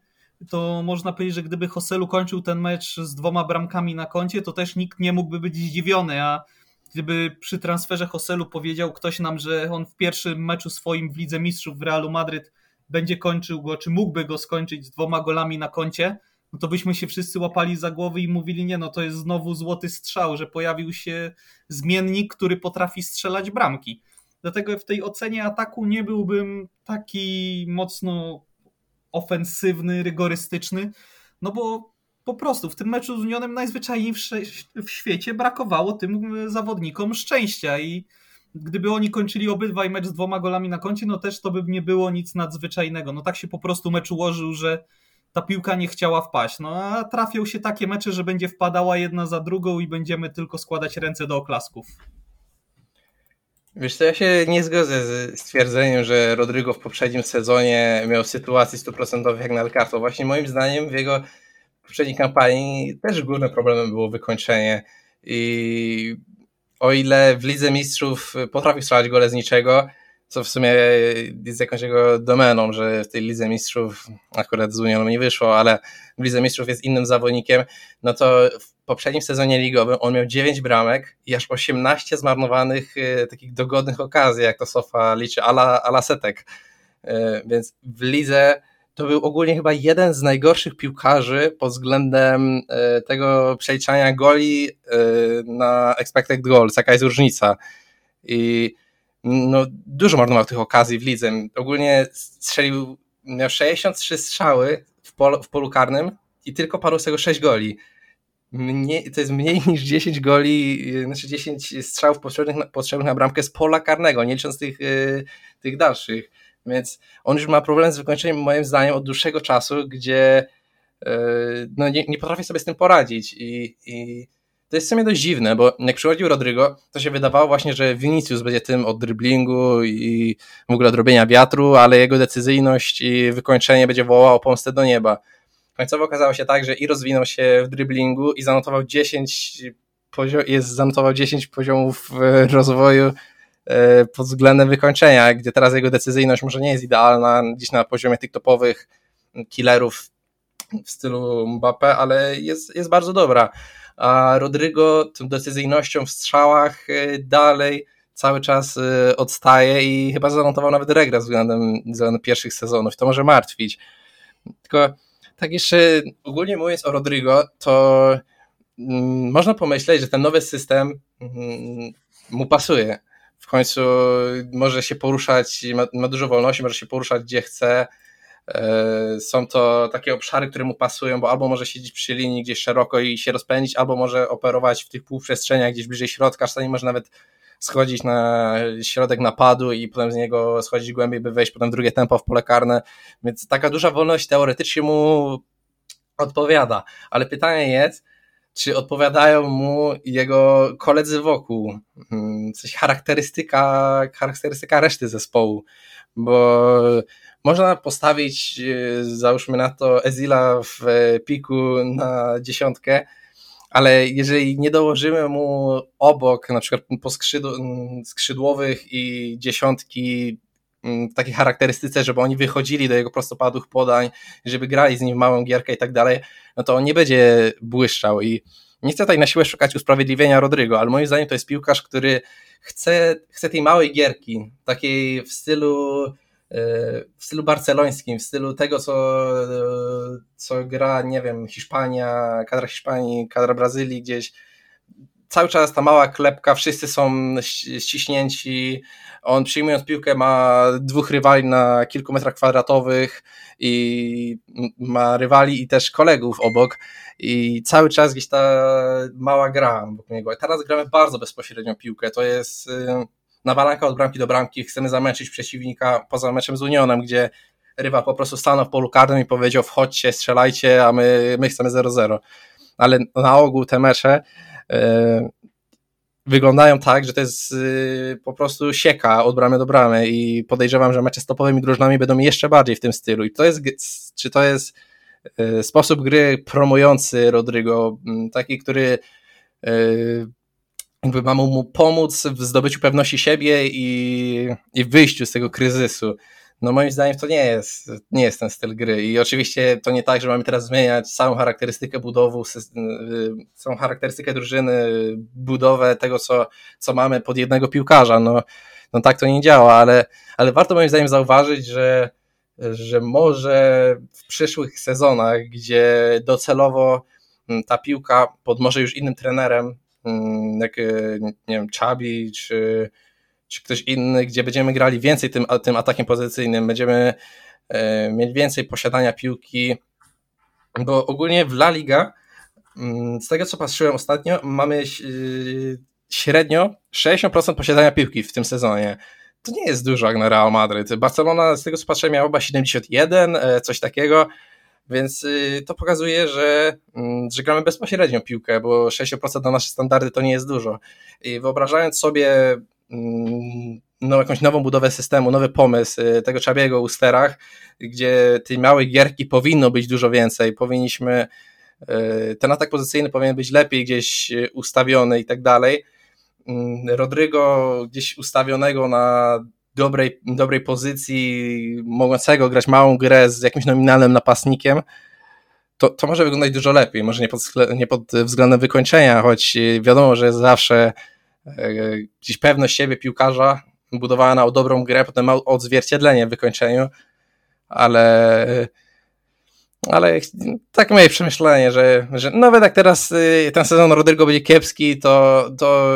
to można powiedzieć, że gdyby Hoselu kończył ten mecz z dwoma bramkami na koncie, to też nikt nie mógłby być zdziwiony, a gdyby przy transferze Hoselu powiedział ktoś nam, że on w pierwszym meczu swoim w Lidze Mistrzów w Realu Madryt będzie kończył go, czy mógłby go skończyć z dwoma golami na koncie, no to byśmy się wszyscy łapali za głowy i mówili, nie no to jest znowu złoty strzał, że pojawił się zmiennik, który potrafi strzelać bramki. Dlatego w tej ocenie ataku nie byłbym taki mocno ofensywny, rygorystyczny, no bo po prostu w tym meczu z Unionem najzwyczajniej w, w świecie brakowało tym zawodnikom szczęścia i gdyby oni kończyli obydwaj mecz z dwoma golami na koncie, no też to by nie było nic nadzwyczajnego. No tak się po prostu mecz ułożył, że ta piłka nie chciała wpaść. No a trafią się takie mecze, że będzie wpadała jedna za drugą i będziemy tylko składać ręce do oklasków. Wiesz co, ja się nie zgodzę z stwierdzeniem, że Rodrigo w poprzednim sezonie miał sytuacji stuprocentowych jak na Alcarto. Właśnie moim zdaniem w jego poprzedniej kampanii też głównym problemem było wykończenie i o ile w Lidze Mistrzów potrafił strzelać gole z niczego, co w sumie jest jakąś jego domeną, że w tej Lidze Mistrzów akurat z Unią nie wyszło, ale w Lidze Mistrzów jest innym zawodnikiem, no to w poprzednim sezonie ligowym on miał 9 bramek i aż 18 zmarnowanych e, takich dogodnych okazji, jak to Sofa liczy, ala, ala setek. E, więc w lidze to był ogólnie chyba jeden z najgorszych piłkarzy pod względem e, tego przeliczania goli na expected goals, jaka jest różnica. I no, dużo marnował tych okazji w lidze. Ogólnie strzelił, miał 63 strzały w, polu, w polu karnym i tylko padło z tego 6 goli. Mniej, to jest mniej niż 10 goli, znaczy 10 strzałów potrzebnych, potrzebnych na bramkę z pola karnego, nie licząc tych, tych dalszych. Więc on już ma problem z wykończeniem, moim zdaniem, od dłuższego czasu, gdzie yy, no nie, nie potrafi sobie z tym poradzić. I, i to jest w sumie dość dziwne, bo jak przychodził Rodrigo, to się wydawało właśnie, że Vinicius będzie tym od driblingu i w ogóle od robienia wiatru, ale jego decyzyjność i wykończenie będzie wołało pomstę do nieba. Końcowo okazało się tak, że i rozwinął się w driblingu i zanotował 10 poziom, jest zanotował 10 poziomów e, rozwoju e, pod względem wykończenia, gdzie teraz jego decyzyjność może nie jest idealna gdzieś na poziomie tych topowych killerów w stylu Mbappé, ale jest, jest bardzo dobra. A Rodrigo tą decyzyjnością w strzałach e, dalej cały czas odstaje i chyba zanotował nawet regres względem, względem pierwszych sezonów. To może martwić. Tylko tak jeszcze ogólnie mówiąc o Rodrigo, to mm, można pomyśleć, że ten nowy system mm, mu pasuje. W końcu może się poruszać, ma, ma dużo wolności, może się poruszać gdzie chce. E, są to takie obszary, które mu pasują, bo albo może siedzieć przy linii gdzieś szeroko i się rozpędzić, albo może operować w tych półprzestrzeniach gdzieś bliżej środka, czasami może nawet schodzić na środek napadu i potem z niego schodzić głębiej, by wejść potem drugie tempo w pole karne, więc taka duża wolność teoretycznie mu odpowiada, ale pytanie jest, czy odpowiadają mu jego koledzy wokół, hmm, coś charakterystyka, charakterystyka reszty zespołu, bo można postawić, e, załóżmy na to, Ezila w piku na dziesiątkę, ale jeżeli nie dołożymy mu obok, na przykład po skrzydłowych i dziesiątki takiej charakterystyce, żeby oni wychodzili do jego prostopadłych podań, żeby grali z nim w małą gierkę i tak dalej, no to on nie będzie błyszczał i nie chcę tutaj na siłę szukać usprawiedliwienia Rodrygo, ale moim zdaniem to jest piłkarz, który chce, chce tej małej gierki, takiej w stylu w stylu barcelońskim, w stylu tego, co, co gra, nie wiem, Hiszpania, kadra Hiszpanii, kadra Brazylii gdzieś. Cały czas ta mała klepka, wszyscy są ściśnięci. On przyjmując piłkę ma dwóch rywali na kilku metrach kwadratowych i ma rywali i też kolegów obok i cały czas gdzieś ta mała gra obok niego. Teraz gramy bardzo bezpośrednią piłkę. To jest nawalanka od bramki do bramki, chcemy zamęczyć przeciwnika poza meczem z Unionem, gdzie rywal po prostu stanął w polu karnym i powiedział wchodźcie, strzelajcie, a my, my chcemy 0-0. Ale na ogół te mecze wyglądają tak, że to jest yy, po prostu sieka od bramy do bramy i podejrzewam, że mecze z topowymi drużynami będą jeszcze bardziej w tym stylu. I to jest, czy to jest yy, sposób gry promujący Rodrigo, taki, który jakby mamy mu pomóc w zdobyciu pewności siebie i, i wyjściu z tego kryzysu. No moim zdaniem to nie jest, nie jest ten styl gry i oczywiście to nie tak, że mamy teraz zmieniać całą charakterystykę budowu, całą charakterystykę drużyny, budowę tego, co, co mamy pod jednego piłkarza. No, no tak to nie działa, ale, ale warto moim zdaniem zauważyć, że, że może w przyszłych sezonach, gdzie docelowo ta piłka pod może już innym trenerem Mm, jak, e, nie wiem, Chabi czy, czy ktoś inny, gdzie będziemy grali więcej tym, tym atakiem pozycyjnym, będziemy e, mieć więcej posiadania piłki, bo ogólnie w La Liga, mm, z tego co patrzyłem ostatnio, mamy średnio 60% posiadania piłki w tym sezonie. To nie jest dużo jak na Real Madryt. Barcelona, z tego co patrzę, miała chyba 71, e, coś takiego, więc y, to pokazuje, że, mm, że gramy bezpośrednio piłkę, bo 60% na nasze standardy to nie jest dużo. I wyobrażając sobie no, jakąś nową budowę systemu, nowy pomysł y, tego Czabiego u sterach, gdzie tej małej gierki powinno być dużo więcej, powinniśmy y, ten atak pozycyjny powinien być lepiej gdzieś ustawiony i tak dalej, Mm, Rodrygo gdzieś ustawionego na dobrej, dobrej pozycji, mogącego grać małą grę z jakimś nominalnym napastnikiem, to, to może wyglądać dużo lepiej. Może nie pod, nie pod względem wykończenia, choć wiadomo, że zawsze gdzieś pewność siebie piłkarza budowana na dobrą grę, potem odzwierciedlenie w wykończeniu, ale ale tak moje przemyślenie, że, że nawet jak teraz y, ten sezon Rodrygo będzie kiepski, to, to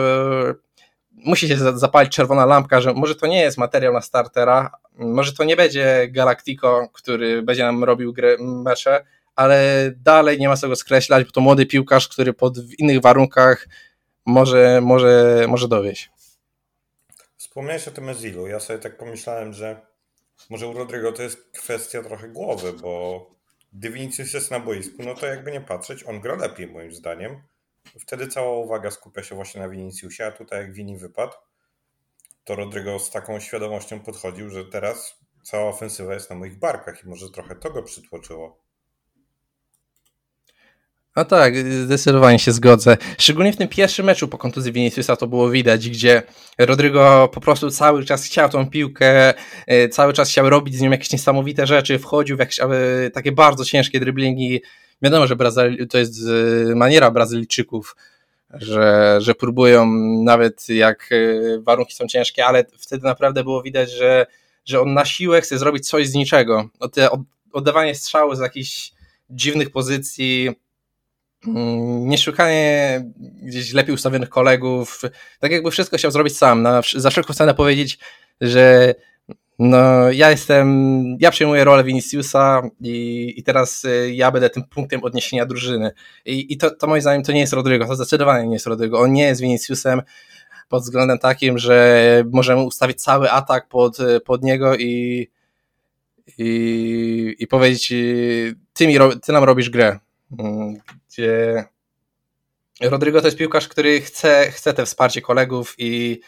musi się zapalić czerwona lampka, że może to nie jest materiał na startera, może to nie będzie Galactico, który będzie nam robił grę, mecze, ale dalej nie ma co go skreślać, bo to młody piłkarz, który pod w innych warunkach może, może, może dowieść. Wspomniałeś o tym Ezilu. Ja sobie tak pomyślałem, że może u Rodrygo to jest kwestia trochę głowy, bo gdy Vinicius jest na boisku, no to jakby nie patrzeć, on gra lepiej moim zdaniem. Wtedy cała uwaga skupia się właśnie na Viniciusie, a tutaj jak Vini wypadł, to Rodrygo z taką świadomością podchodził, że teraz cała ofensywa jest na moich barkach i może trochę to go przytłoczyło. No tak, zdecydowanie się zgodzę. Szczególnie w tym pierwszym meczu po kontuzji Viniciusa to było widać, gdzie Rodrigo po prostu cały czas chciał tą piłkę, e, cały czas chciał robić z nią jakieś niesamowite rzeczy, wchodził w jakieś takie bardzo ciężkie driblingi. Wiadomo, że Brazyl, to jest e, maniera Brazylijczyków, że, że próbują nawet jak e, warunki są ciężkie, ale wtedy naprawdę było widać, że, że on na siłę chce zrobić coś z niczego. Oddawanie strzału z jakichś dziwnych pozycji, Mm, nieszukanie gdzieś lepiej ustawionych kolegów, tak jakby wszystko chciał zrobić sam, na, za wszelką cenę powiedzieć, że no ja jestem, ja przejmuję rolę Viniciusa i, i teraz y, ja będę tym punktem odniesienia drużyny. I, i to, to moim zdaniem to nie jest Rodrygo, to zdecydowanie nie jest Rodrygo, on nie jest Viniciusem pod względem takim, że możemy ustawić cały atak pod, pod niego i, i, i powiedzieć ty, mi, ty nam robisz grę gdzie Rodrigo to jest piłkarz, który chce, chce te wsparcie kolegów i,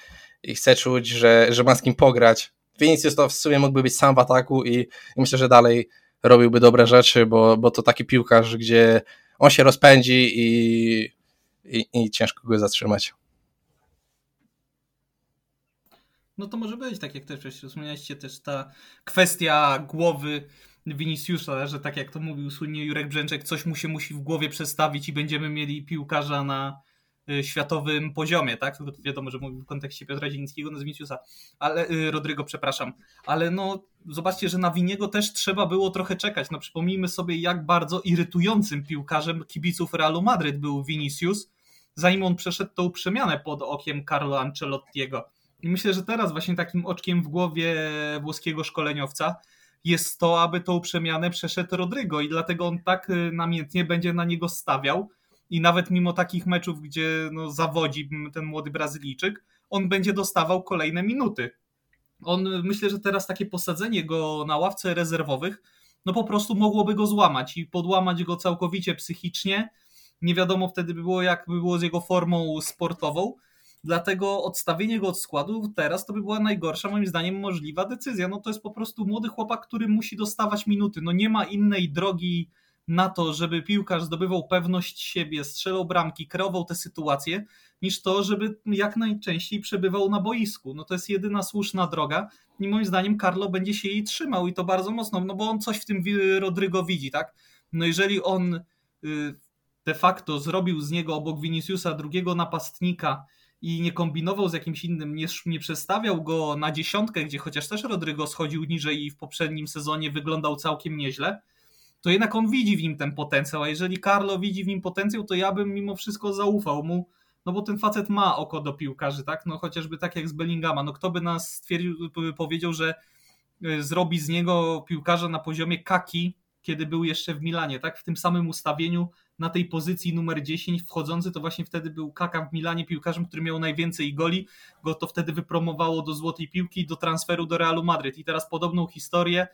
i chce czuć, że, że ma z kim pograć. Vinicius to w sumie mógłby być sam w ataku i, i myślę, że dalej robiłby dobre rzeczy, bo, bo to taki piłkarz, gdzie on się rozpędzi i, i, i ciężko go zatrzymać. No to może być, tak jak też wspomnieliście, też ta kwestia głowy Viniciusa, że tak jak to mówił słynnie Jurek Brzęczek, coś mu się musi w głowie przestawić i będziemy mieli piłkarza na y, światowym poziomie, tak? Tylko wiadomo, że mówił w kontekście Piotra Zielińskiego, no z Viniciusa, ale y, Rodrygo, przepraszam. Ale no, zobaczcie, że na Winiego też trzeba było trochę czekać. No przypomnijmy sobie, jak bardzo irytującym piłkarzem kibiców Realu Madryt był Vinicius, zanim on przeszedł tą przemianę pod okiem Carlo Ancelottiego. I myślę, że teraz właśnie takim oczkiem w głowie włoskiego szkoleniowca jest to, aby tą przemianę przeszedł Rodrygo i dlatego on tak y, namiętnie będzie na niego stawiał i nawet mimo takich meczów, gdzie no, zawodzi ten młody Brazylijczyk, on będzie dostawał kolejne minuty. On myślę, że teraz takie posadzenie go na ławce rezerwowych, no po prostu mogłoby go złamać i podłamać go całkowicie psychicznie. Nie wiadomo wtedy by było, jak by było z jego formą sportową. Dlatego odstawienie go od składu teraz to by była najgorsza, moim zdaniem, możliwa decyzja. No to jest po prostu młody chłopak, który musi dostawać minuty. No nie ma innej drogi na to, żeby piłkarz zdobywał pewność siebie, strzelał bramki, kreował te sytuacje, niż to, żeby jak najczęściej przebywał na boisku. No to jest jedyna słuszna droga i moim zdaniem Carlo będzie się jej trzymał i to bardzo mocno, no bo on coś w tym Rodrygo widzi, tak? No jeżeli on y, de facto zrobił z niego obok Viniciusa drugiego napastnika, i nie kombinował z jakimś innym, nie, nie przestawiał go na dziesiątkę, gdzie chociaż też Rodrygo schodził niżej i w poprzednim sezonie wyglądał całkiem nieźle, to jednak on widzi w nim ten potencjał, a jeżeli Carlo widzi w nim potencjał, to ja bym mimo wszystko zaufał mu, no bo ten facet ma oko do piłkarzy, tak? No chociażby tak jak z Bellingama, no kto by nas stwierdził, powiedział, że y, zrobi z niego piłkarza na poziomie Kaki kiedy był jeszcze w Milanie, tak? W tym samym ustawieniu na tej pozycji numer 10 wchodzący, to właśnie wtedy był Kaka w Milanie piłkarzem, który miał najwięcej goli, go to wtedy wypromowało do złotej piłki, do transferu do Realu Madryt. I teraz podobną historię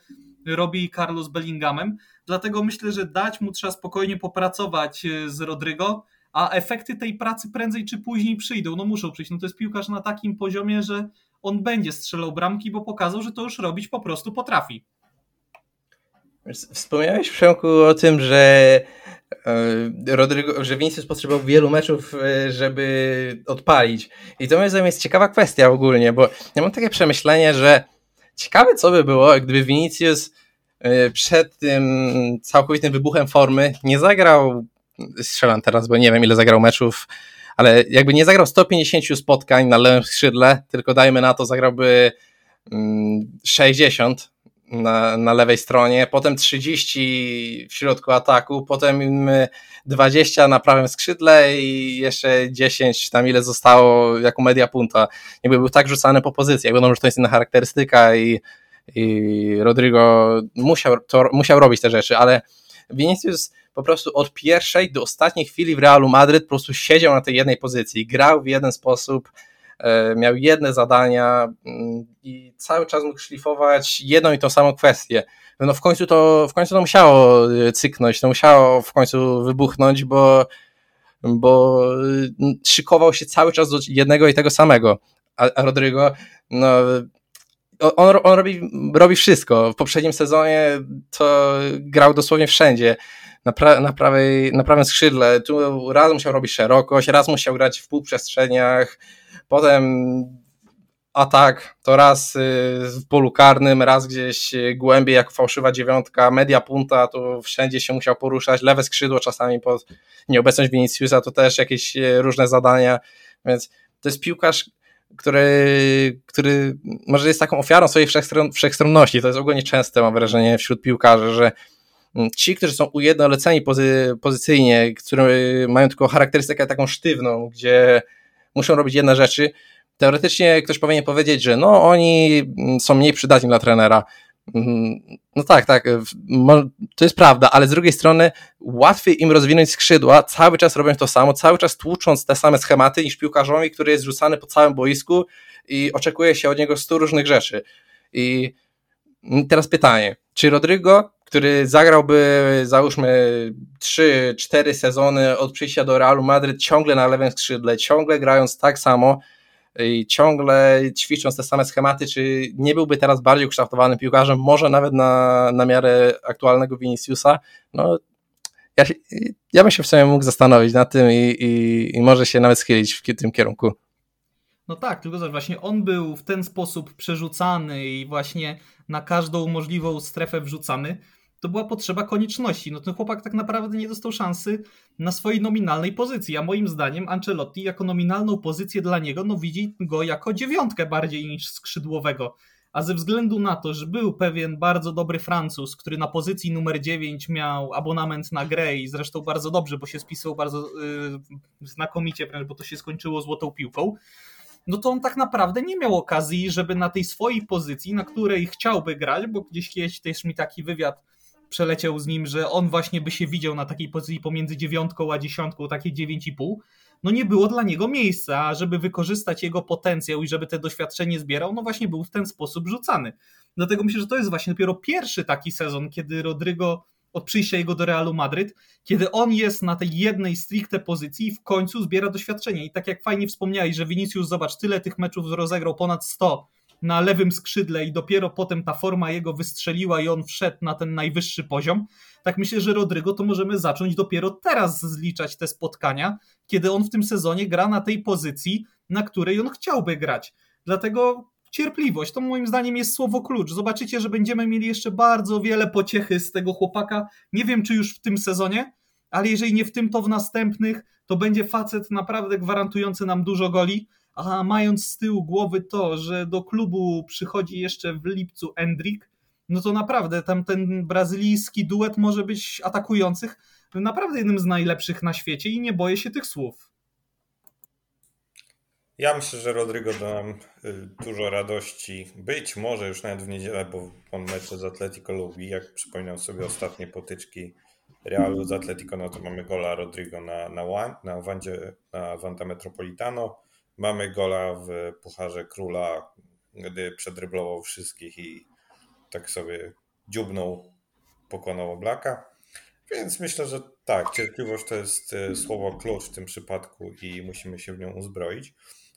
robi Carlos Bellinghamem, dlatego myślę, że dać mu trzeba spokojnie popracować e, z Rodrygo, a efekty tej pracy prędzej czy później przyjdą, no muszą przyjść, no to jest piłkarz na takim poziomie, że on będzie strzelał bramki, bo pokazał, że to już robić po prostu potrafi. Wspomniałeś, Przemku, o tym, że Rodrigo, że Vinicius potrzebował wielu meczów, e, żeby odpalić. I to moim zdaniem jest ciekawa kwestia ogólnie, bo ja mam takie przemyślenie, że ciekawe co by było, gdyby Vinicius e, przed tym całkowitym wybuchem formy nie zagrał, strzelam teraz, bo nie wiem ile zagrał meczów, ale jakby nie zagrał 150 spotkań na lewym skrzydle, tylko dajmy na to zagrałby 60, mm, na, na lewej stronie, potem 30 w środku ataku, potem 20 na prawym skrzydle i jeszcze 10 tam ile zostało jako media punta. Jakby był tak rzucany po pozycji. Jak wiadomo, że to jest inna charakterystyka i, i Rodrigo musiał, to, musiał robić te rzeczy, ale Vinicius po prostu od pierwszej do ostatniej chwili w Realu Madryt po prostu siedział na tej jednej pozycji, grał w jeden sposób, miał jedne zadania mm, i cały czas mógł szlifować jedną i tą samą kwestię. No w końcu to, w końcu to musiało e, cyknąć, to musiało w końcu wybuchnąć, bo, bo mm, szykował się cały czas do jednego i tego samego. A, a Rodrigo, no, on, on robi, robi wszystko. W poprzednim sezonie to grał dosłownie wszędzie. Na, pra, na, prawej, na prawym skrzydle. Tu raz musiał robić szerokość, raz musiał grać w półprzestrzeniach, Potem atak to raz y, w polu karnym, raz gdzieś głębiej jak fałszywa dziewiątka, media punta, to wszędzie się musiał poruszać, lewe skrzydło czasami pod nieobecność Viniciusa, to też jakieś y, różne zadania, więc to jest piłkarz, który, który może jest taką ofiarą swojej wszechstron, wszechstronności, to jest ogólnie częste mam wrażenie wśród piłkarzy, że ci, którzy są ujednoleceni pozy, pozycyjnie, którzy mają tylko charakterystykę taką sztywną, gdzie muszą robić jedne rzeczy. Teoretycznie ktoś powinien powiedzieć, że no oni są mniej przydatni dla trenera. Mm, no tak, tak, to jest prawda, ale z drugiej strony łatwiej im rozwinąć skrzydła, cały czas robiąc to samo, cały czas tłucząc te same schematy niż piłkarzowi, który jest rzucany po całym boisku i oczekuje się od niego stu różnych rzeczy. I teraz pytanie, czy Rodrigo, który zagrałby załóżmy 3-4 sezony od przyjścia do Realu Madryt ciągle na lewym skrzydle, ciągle grając tak samo i ciągle ćwicząc te same schematy, czy nie byłby teraz bardziej ukształtowanym piłkarzem, może nawet na, na miarę aktualnego Viniciusa? No, ja, ja bym się w sumie mógł zastanowić nad tym i, i, i może się nawet schylić w tym kierunku. No tak, tylko zobacz, właśnie on był w ten sposób przerzucany i właśnie na każdą możliwą strefę wrzucany, to była potrzeba konieczności. No ten chłopak tak naprawdę nie dostał szansy na swojej nominalnej pozycji, a moim zdaniem Ancelotti jako nominalną pozycję dla niego, no widzi go jako dziewiątkę bardziej niż skrzydłowego. A ze względu na to, że był pewien bardzo dobry Francuz, który na pozycji numer 9 miał abonament na grę i zresztą bardzo dobrze, bo się spisywał bardzo yy, znakomicie, wręcz, bo to się skończyło złotą piłką, no to on tak naprawdę nie miał okazji, żeby na tej swojej pozycji, na której chciałby grać, bo gdzieś kiedyś też mi taki wywiad przeleciał z nim, że on właśnie by się widział na takiej pozycji pomiędzy dziewiątką a dziesiątką, takie dziewięć i pół, no nie było dla niego miejsca, a żeby wykorzystać jego potencjał i żeby te doświadczenie zbierał, no właśnie był w ten sposób rzucany. Dlatego myślę, że to jest właśnie dopiero pierwszy taki sezon, kiedy Rodrygo od przyjścia jego do Realu Madryt, kiedy on jest na tej jednej stricte pozycji i w końcu zbiera doświadczenie. I tak jak fajnie wspomniałeś, że Vinicius, zobacz, tyle tych meczów rozegrał, ponad 100 na lewym skrzydle i dopiero potem ta forma jego wystrzeliła i on wszedł na ten najwyższy poziom, tak myślę, że Rodrygo to możemy zacząć dopiero teraz zliczać te spotkania, kiedy on w tym sezonie gra na tej pozycji, na której on chciałby grać. Dlatego cierpliwość. To moim zdaniem jest słowo klucz. Zobaczycie, że będziemy mieli jeszcze bardzo wiele pociechy z tego chłopaka. Nie wiem, czy już w tym sezonie, ale jeżeli nie w tym, to w następnych, to będzie facet naprawdę gwarantujący nam dużo goli. A mając z tyłu głowy to, że do klubu przychodzi jeszcze w lipcu Endrick, no to naprawdę tam ten brazylijski duet może być atakujących naprawdę jednym z najlepszych na świecie i nie boję się tych słów. Ja myślę, że Rodrigo da nam y, dużo radości. Być może już nawet w niedzielę, bo on mecze z Atletico lubi. Jak przypominam sobie ostatnie potyczki Realu z Atletico, no to mamy gola Rodrigo na, na, na, Wandzie, na Wanda Metropolitano. Mamy gola w Pucharze Króla, gdy przedryblował wszystkich i tak sobie dziubnął, pokonał Oblaka. Więc myślę, że tak, cierpliwość to jest y, słowo klucz w tym przypadku i musimy się w nią uzbroić.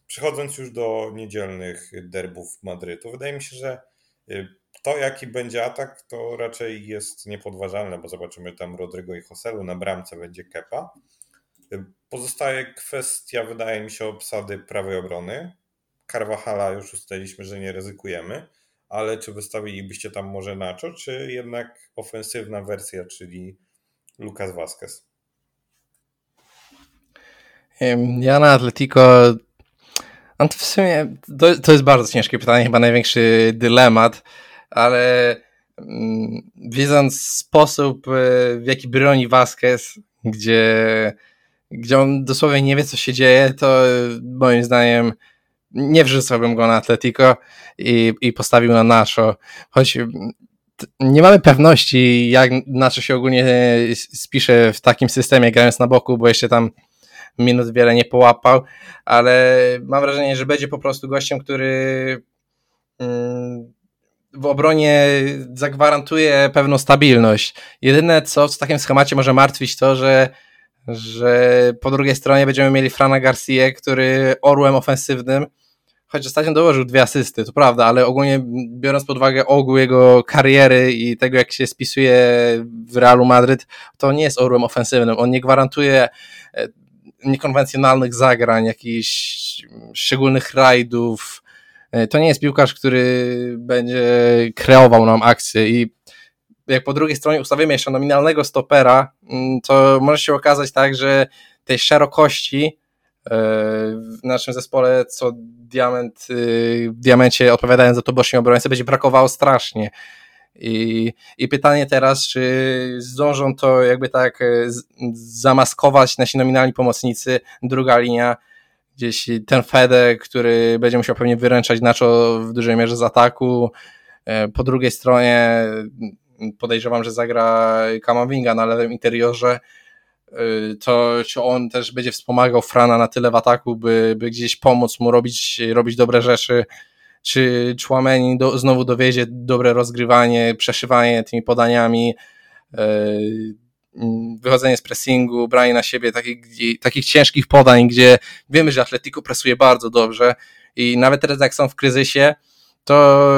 Przechodząc już do niedzielnych derbów Madrytu, wydaje mi się, że y, to, jaki będzie atak, to raczej jest niepodważalne, bo zobaczymy tam Rodrigo i Hoselu, na bramce będzie Kepa. Pozostaje kwestia, wydaje mi się, obsady prawej obrony. Carvajala już ustaliliśmy, że nie ryzykujemy, ale czy wystawilibyście tam może Nacho, czy jednak ofensywna wersja, czyli Lucas Vazquez? Ja na Atletico no to w sumie to, to jest bardzo ciężkie pytanie, chyba największy dylemat, ale mm, wiedząc sposób, e, w jaki broni Vasquez, gdzie, gdzie on dosłownie nie wie, co się dzieje, to moim zdaniem nie wrzucałbym go na Atletico i, i postawił na Nacho. Choć nie mamy pewności, jak Nacho się ogólnie spisze w takim systemie, grając na boku, bo jeszcze tam minut wiele nie połapał, ale mam wrażenie, że będzie po prostu gościem, który mm, w obronie zagwarantuje pewną stabilność. Jedyne, co w takim schemacie może martwić, to, że, że po drugiej stronie będziemy mieli Frana Garcia, który orłem ofensywnym, choć ostatnio dołożył dwie asysty, to prawda, ale ogólnie biorąc pod uwagę ogół jego kariery i tego, jak się spisuje w Realu Madryt, to nie jest orłem ofensywnym. On nie gwarantuje e, niekonwencjonalnych zagrań, jakichś szczególnych rajdów. E, to nie jest piłkarz, który będzie kreował nam akcję i jak po drugiej stronie ustawimy jeszcze nominalnego stopera, mm, to może się okazać tak, że tej szerokości e, w naszym zespole, co diament, y, w diamencie odpowiadając za to boczny obrońcę, będzie brakowało strasznie. I, I pytanie teraz, czy zdążą to jakby tak e, zamaskować nasi nominalni pomocnicy, druga linia, gdzieś ten Fede, który będzie musiał pewnie wyręczać Nacho w dużej mierze z ataku, e, po drugiej stronie podejrzewam, że zagra Kamavinga na lewym interiorze, e, to czy on też będzie wspomagał Frana na tyle w ataku, by, by gdzieś pomóc mu robić, robić dobre rzeczy, czy Chouameni do, znowu dowiezie dobre rozgrywanie, przeszywanie tymi podaniami, yy, wychodzenie z pressingu, branie na siebie takich, takich ciężkich podań, gdzie wiemy, że Atletico presuje bardzo dobrze i nawet teraz jak są w kryzysie, to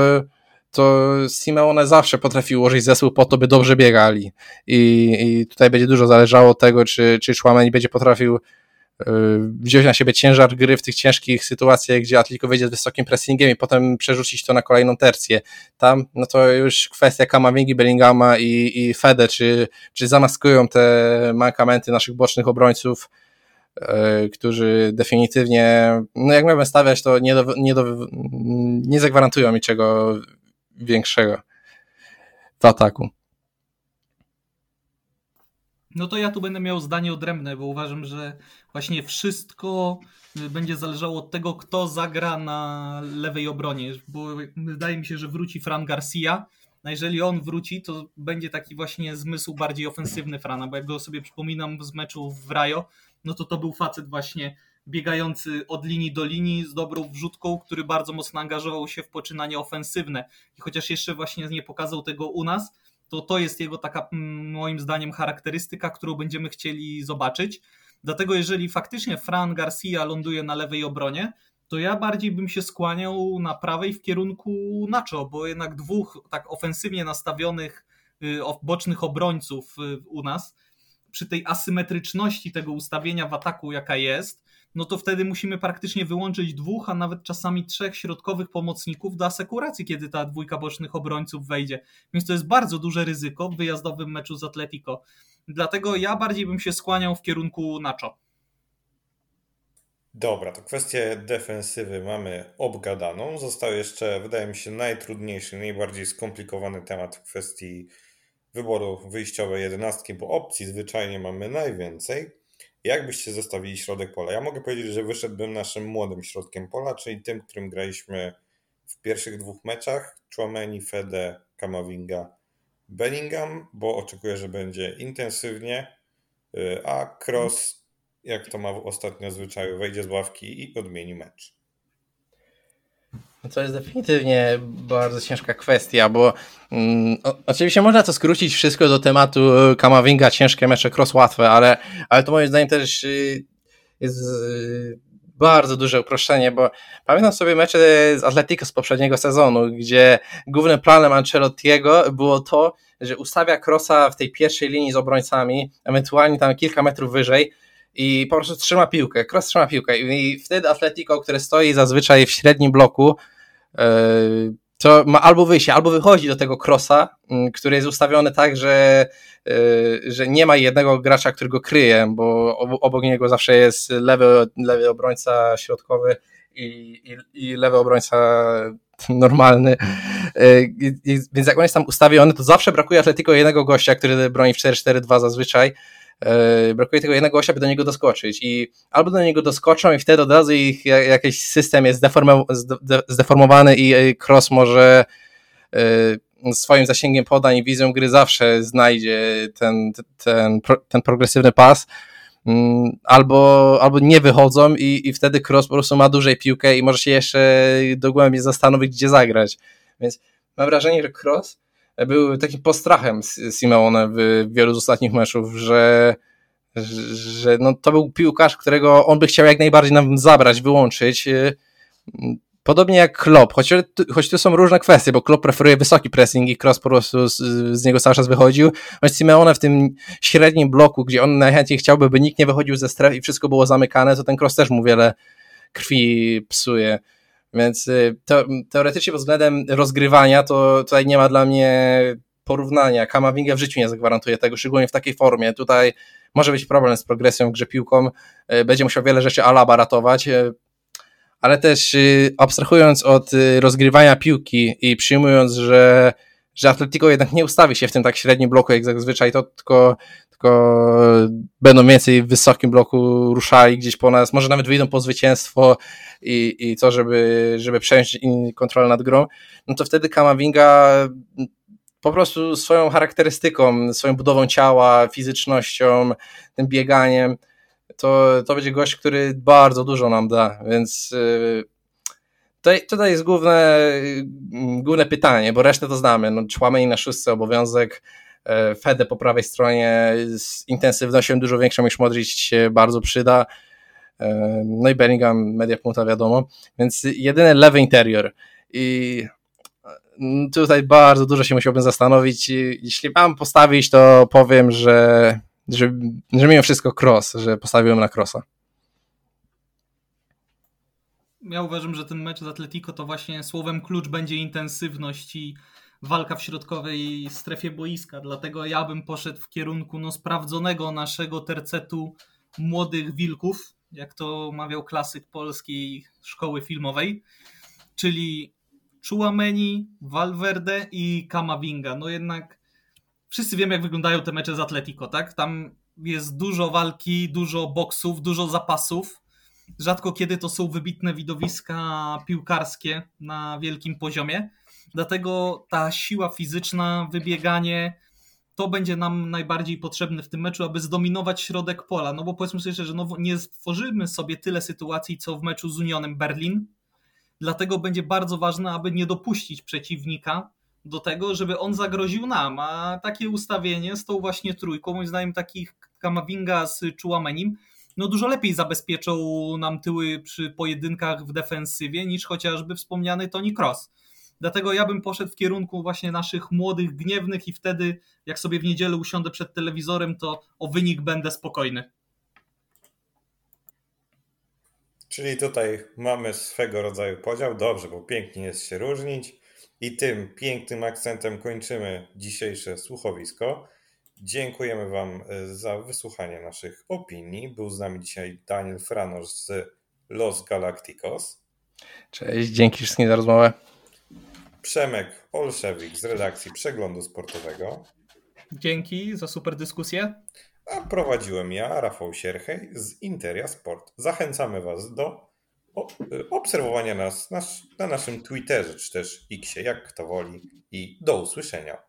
to Simeone zawsze potrafił ułożyć zespół po to, by dobrze biegali i, i tutaj będzie dużo zależało od tego, czy, czy Chouameni będzie potrafił Y, wziąć na siebie ciężar gry w tych ciężkich sytuacjach, gdzie Atletico wejdzie z wysokim pressingiem i potem przerzucić to na kolejną tercję. Tam, no to już kwestia Kamavingi, Bellingama i, i Fede, czy, czy zamaskują te mankamenty naszych bocznych obrońców, yy, którzy definitywnie, no jak miałbym stawiać, to nie, do, nie, do, nie zagwarantują niczego większego w ataku. No to ja tu będę miał zdanie odrębne, bo uważam, że właśnie wszystko y, będzie zależało od tego, kto zagra na lewej obronie, bo wydaje mi się, że wróci Fran Garcia, a jeżeli on wróci, to będzie taki właśnie zmysł bardziej ofensywny Frana, bo jak go sobie przypominam z meczu w Rajo, no to to był facet właśnie biegający od linii do linii z dobrą wrzutką, który bardzo mocno angażował się w poczynanie ofensywne i chociaż jeszcze właśnie nie pokazał tego u nas, to to jest jego taka moim zdaniem charakterystyka, którą będziemy chcieli zobaczyć. Dlatego jeżeli faktycznie Fran Garcia ląduje na lewej obronie, to ja bardziej bym się skłaniał na prawej w kierunku Nacho, bo jednak dwóch tak ofensywnie nastawionych y, bocznych obrońców y, u nas, przy tej asymetryczności tego ustawienia w ataku, jaka jest, no to wtedy musimy praktycznie wyłączyć dwóch, a nawet czasami trzech środkowych pomocników do asekuracji, kiedy ta dwójka bocznych obrońców wejdzie. Więc to jest bardzo duże ryzyko w wyjazdowym meczu z Atletico. Dlatego ja bardziej bym się skłaniał w kierunku Nacho. Dobra, to kwestię defensywy mamy obgadaną. Został jeszcze, wydaje mi się, najtrudniejszy, najbardziej skomplikowany temat w kwestii wyboru wyjściowej jedenastki, bo opcji zwyczajnie mamy najwięcej. Jak byście środek pola? Ja mogę powiedzieć, że wyszedłbym naszym młodym środkiem pola, czyli tym, którym graliśmy w pierwszych dwóch meczach. Chouameni, Fede, Kamavinga, Bellingham, bo oczekuję, że będzie intensywnie, y, a Cross, jak to ma ostatnio zwyczaju, wejdzie z ławki i odmieni mecz. No to jest definitywnie bardzo ciężka kwestia, bo mm, o, oczywiście można to skrócić wszystko do tematu Kamavinga, ciężkie mecze, cross łatwe, ale, ale to moim zdaniem też y, jest y, bardzo duże uproszczenie, bo pamiętam sobie mecze z Atletico z poprzedniego sezonu, gdzie głównym planem Ancelottiego było to, że ustawia Krosa w tej pierwszej linii z obrońcami, ewentualnie tam kilka metrów wyżej i po prostu trzyma piłkę, Kroos trzyma piłkę i wtedy Atletico, które stoi zazwyczaj w średnim bloku, to ma albo wyjście, albo wychodzi do tego krosa, który jest ustawiony tak, że, e, że nie ma jednego gracza, który go kryje, bo obok niego zawsze jest lewy, lewy obrońca środkowy i, i, i lewy obrońca normalny. E, więc jak on jest tam ustawiony, to zawsze brakuje Atletico jednego gościa, który broni w 4-4-2 zazwyczaj. E, brakuje tego jednego gościa, by do niego doskoczyć i albo do niego doskoczą i wtedy od razu ich jakiś system jest zdeformowany i Cross może e, swoim zasięgiem podań i wizją gry zawsze znajdzie ten, ten, ten progresywny pas mm, albo, albo nie wychodzą i, i wtedy Cross po prostu ma dużej piłkę i może się jeszcze dogłębnie zastanowić, gdzie zagrać. Więc mam wrażenie, że Cross był takim postrachem Simeone w wielu z ostatnich meczów, że, że no to był piłkarz, którego on by chciał jak najbardziej nam zabrać, wyłączyć. Podobnie jak Klopp, choć, choć tu są różne kwestie, bo Klopp preferuje wysoki pressing i Cross po prostu z, z niego cały czas wychodził, choć Simeone w tym średnim bloku, gdzie on najchętniej chciałby, by nikt nie wychodził ze stref i wszystko było zamykane, to ten Cross też mu wiele krwi psuje. Więc y, teoretycznie pod względem rozgrywania to tutaj nie ma dla mnie porównania. Kamavinga w życiu nie zagwarantuje tego, szczególnie w takiej formie. Tutaj może być problem z progresją w grze piłką, y, będzie musiał wiele rzeczy Alaba ratować, y, ale też abstrahując od rozgrywania piłki i przyjmując, że, że Atletico jednak nie ustawi się w tym tak średnim bloku jak zazwyczaj, to tylko tylko będą więcej w wysokim bloku ruszali gdzieś po nas, może nawet wyjdą po zwycięstwo i, i to, żeby, żeby przejąć kontrolę nad grą, no to wtedy Kamavinga po prostu swoją charakterystyką, swoją budową ciała, fizycznością, tym bieganiem, to, to będzie gość, który bardzo dużo nam da, więc y, tutaj, jest główne, główne pytanie, bo resztę to znamy, no, człamy na szóstce obowiązek, E, Fede po prawej stronie z intensywnością dużo większą niż Modric się bardzo przyda. E, no i Bellingham, media punta wiadomo. Więc jedyny lewy interior. I mm, tutaj bardzo dużo się musiałbym zastanowić. Jeśli mam postawić, to powiem, że, że, że mimo wszystko cross, że postawiłem na crossa. Ja uważam, że ten mecz z Atletico to właśnie słowem klucz będzie intensywność i walka w środkowej strefie boiska. Dlatego ja bym poszedł w kierunku no, sprawdzonego naszego tercetu młodych wilków, jak to mawiał klasyk polskiej szkoły filmowej, czyli Chouameni, Valverde i Kamavinga. No jednak wszyscy wiemy, jak wyglądają te mecze z Atletico, tak? Tam jest dużo walki, dużo boksów, dużo zapasów. Rzadko kiedy to są wybitne widowiska piłkarskie na wielkim poziomie. Dlatego ta siła fizyczna, wybieganie, to będzie nam najbardziej potrzebne w tym meczu, aby zdominować środek pola. No bo powiedzmy sobie że no, nie stworzymy sobie tyle sytuacji, co w meczu z Unionem Berlin. Dlatego będzie bardzo ważne, aby nie dopuścić przeciwnika do tego, żeby on zagroził nam. A takie ustawienie z tą właśnie trójką, moim zdaniem takich Kamavinga z Chouamenim, no dużo lepiej zabezpieczą nam tyły przy pojedynkach w defensywie niż chociażby wspomniany Toni Cross. Dlatego ja bym poszedł w kierunku właśnie naszych młodych, gniewnych i wtedy, jak sobie w niedzielę usiądę przed telewizorem, to o wynik będę spokojny. Czyli tutaj mamy swego rodzaju podział. Dobrze, bo pięknie jest się różnić. I tym pięknym akcentem kończymy dzisiejsze słuchowisko. Dziękujemy Wam e, za wysłuchanie naszych opinii. Był z nami dzisiaj Daniel Franosz z Los Galacticos. Cześć, dzięki wszystkim za rozmowę. Przemek Olszewik z redakcji Przeglądu Sportowego. Dzięki za super dyskusję. a prowadziłem ja, Rafał Sierchej z Interia Sport. Zachęcamy Was do obserwowania nas na naszym Twitterze, czy też Xie, jak kto woli i do usłyszenia.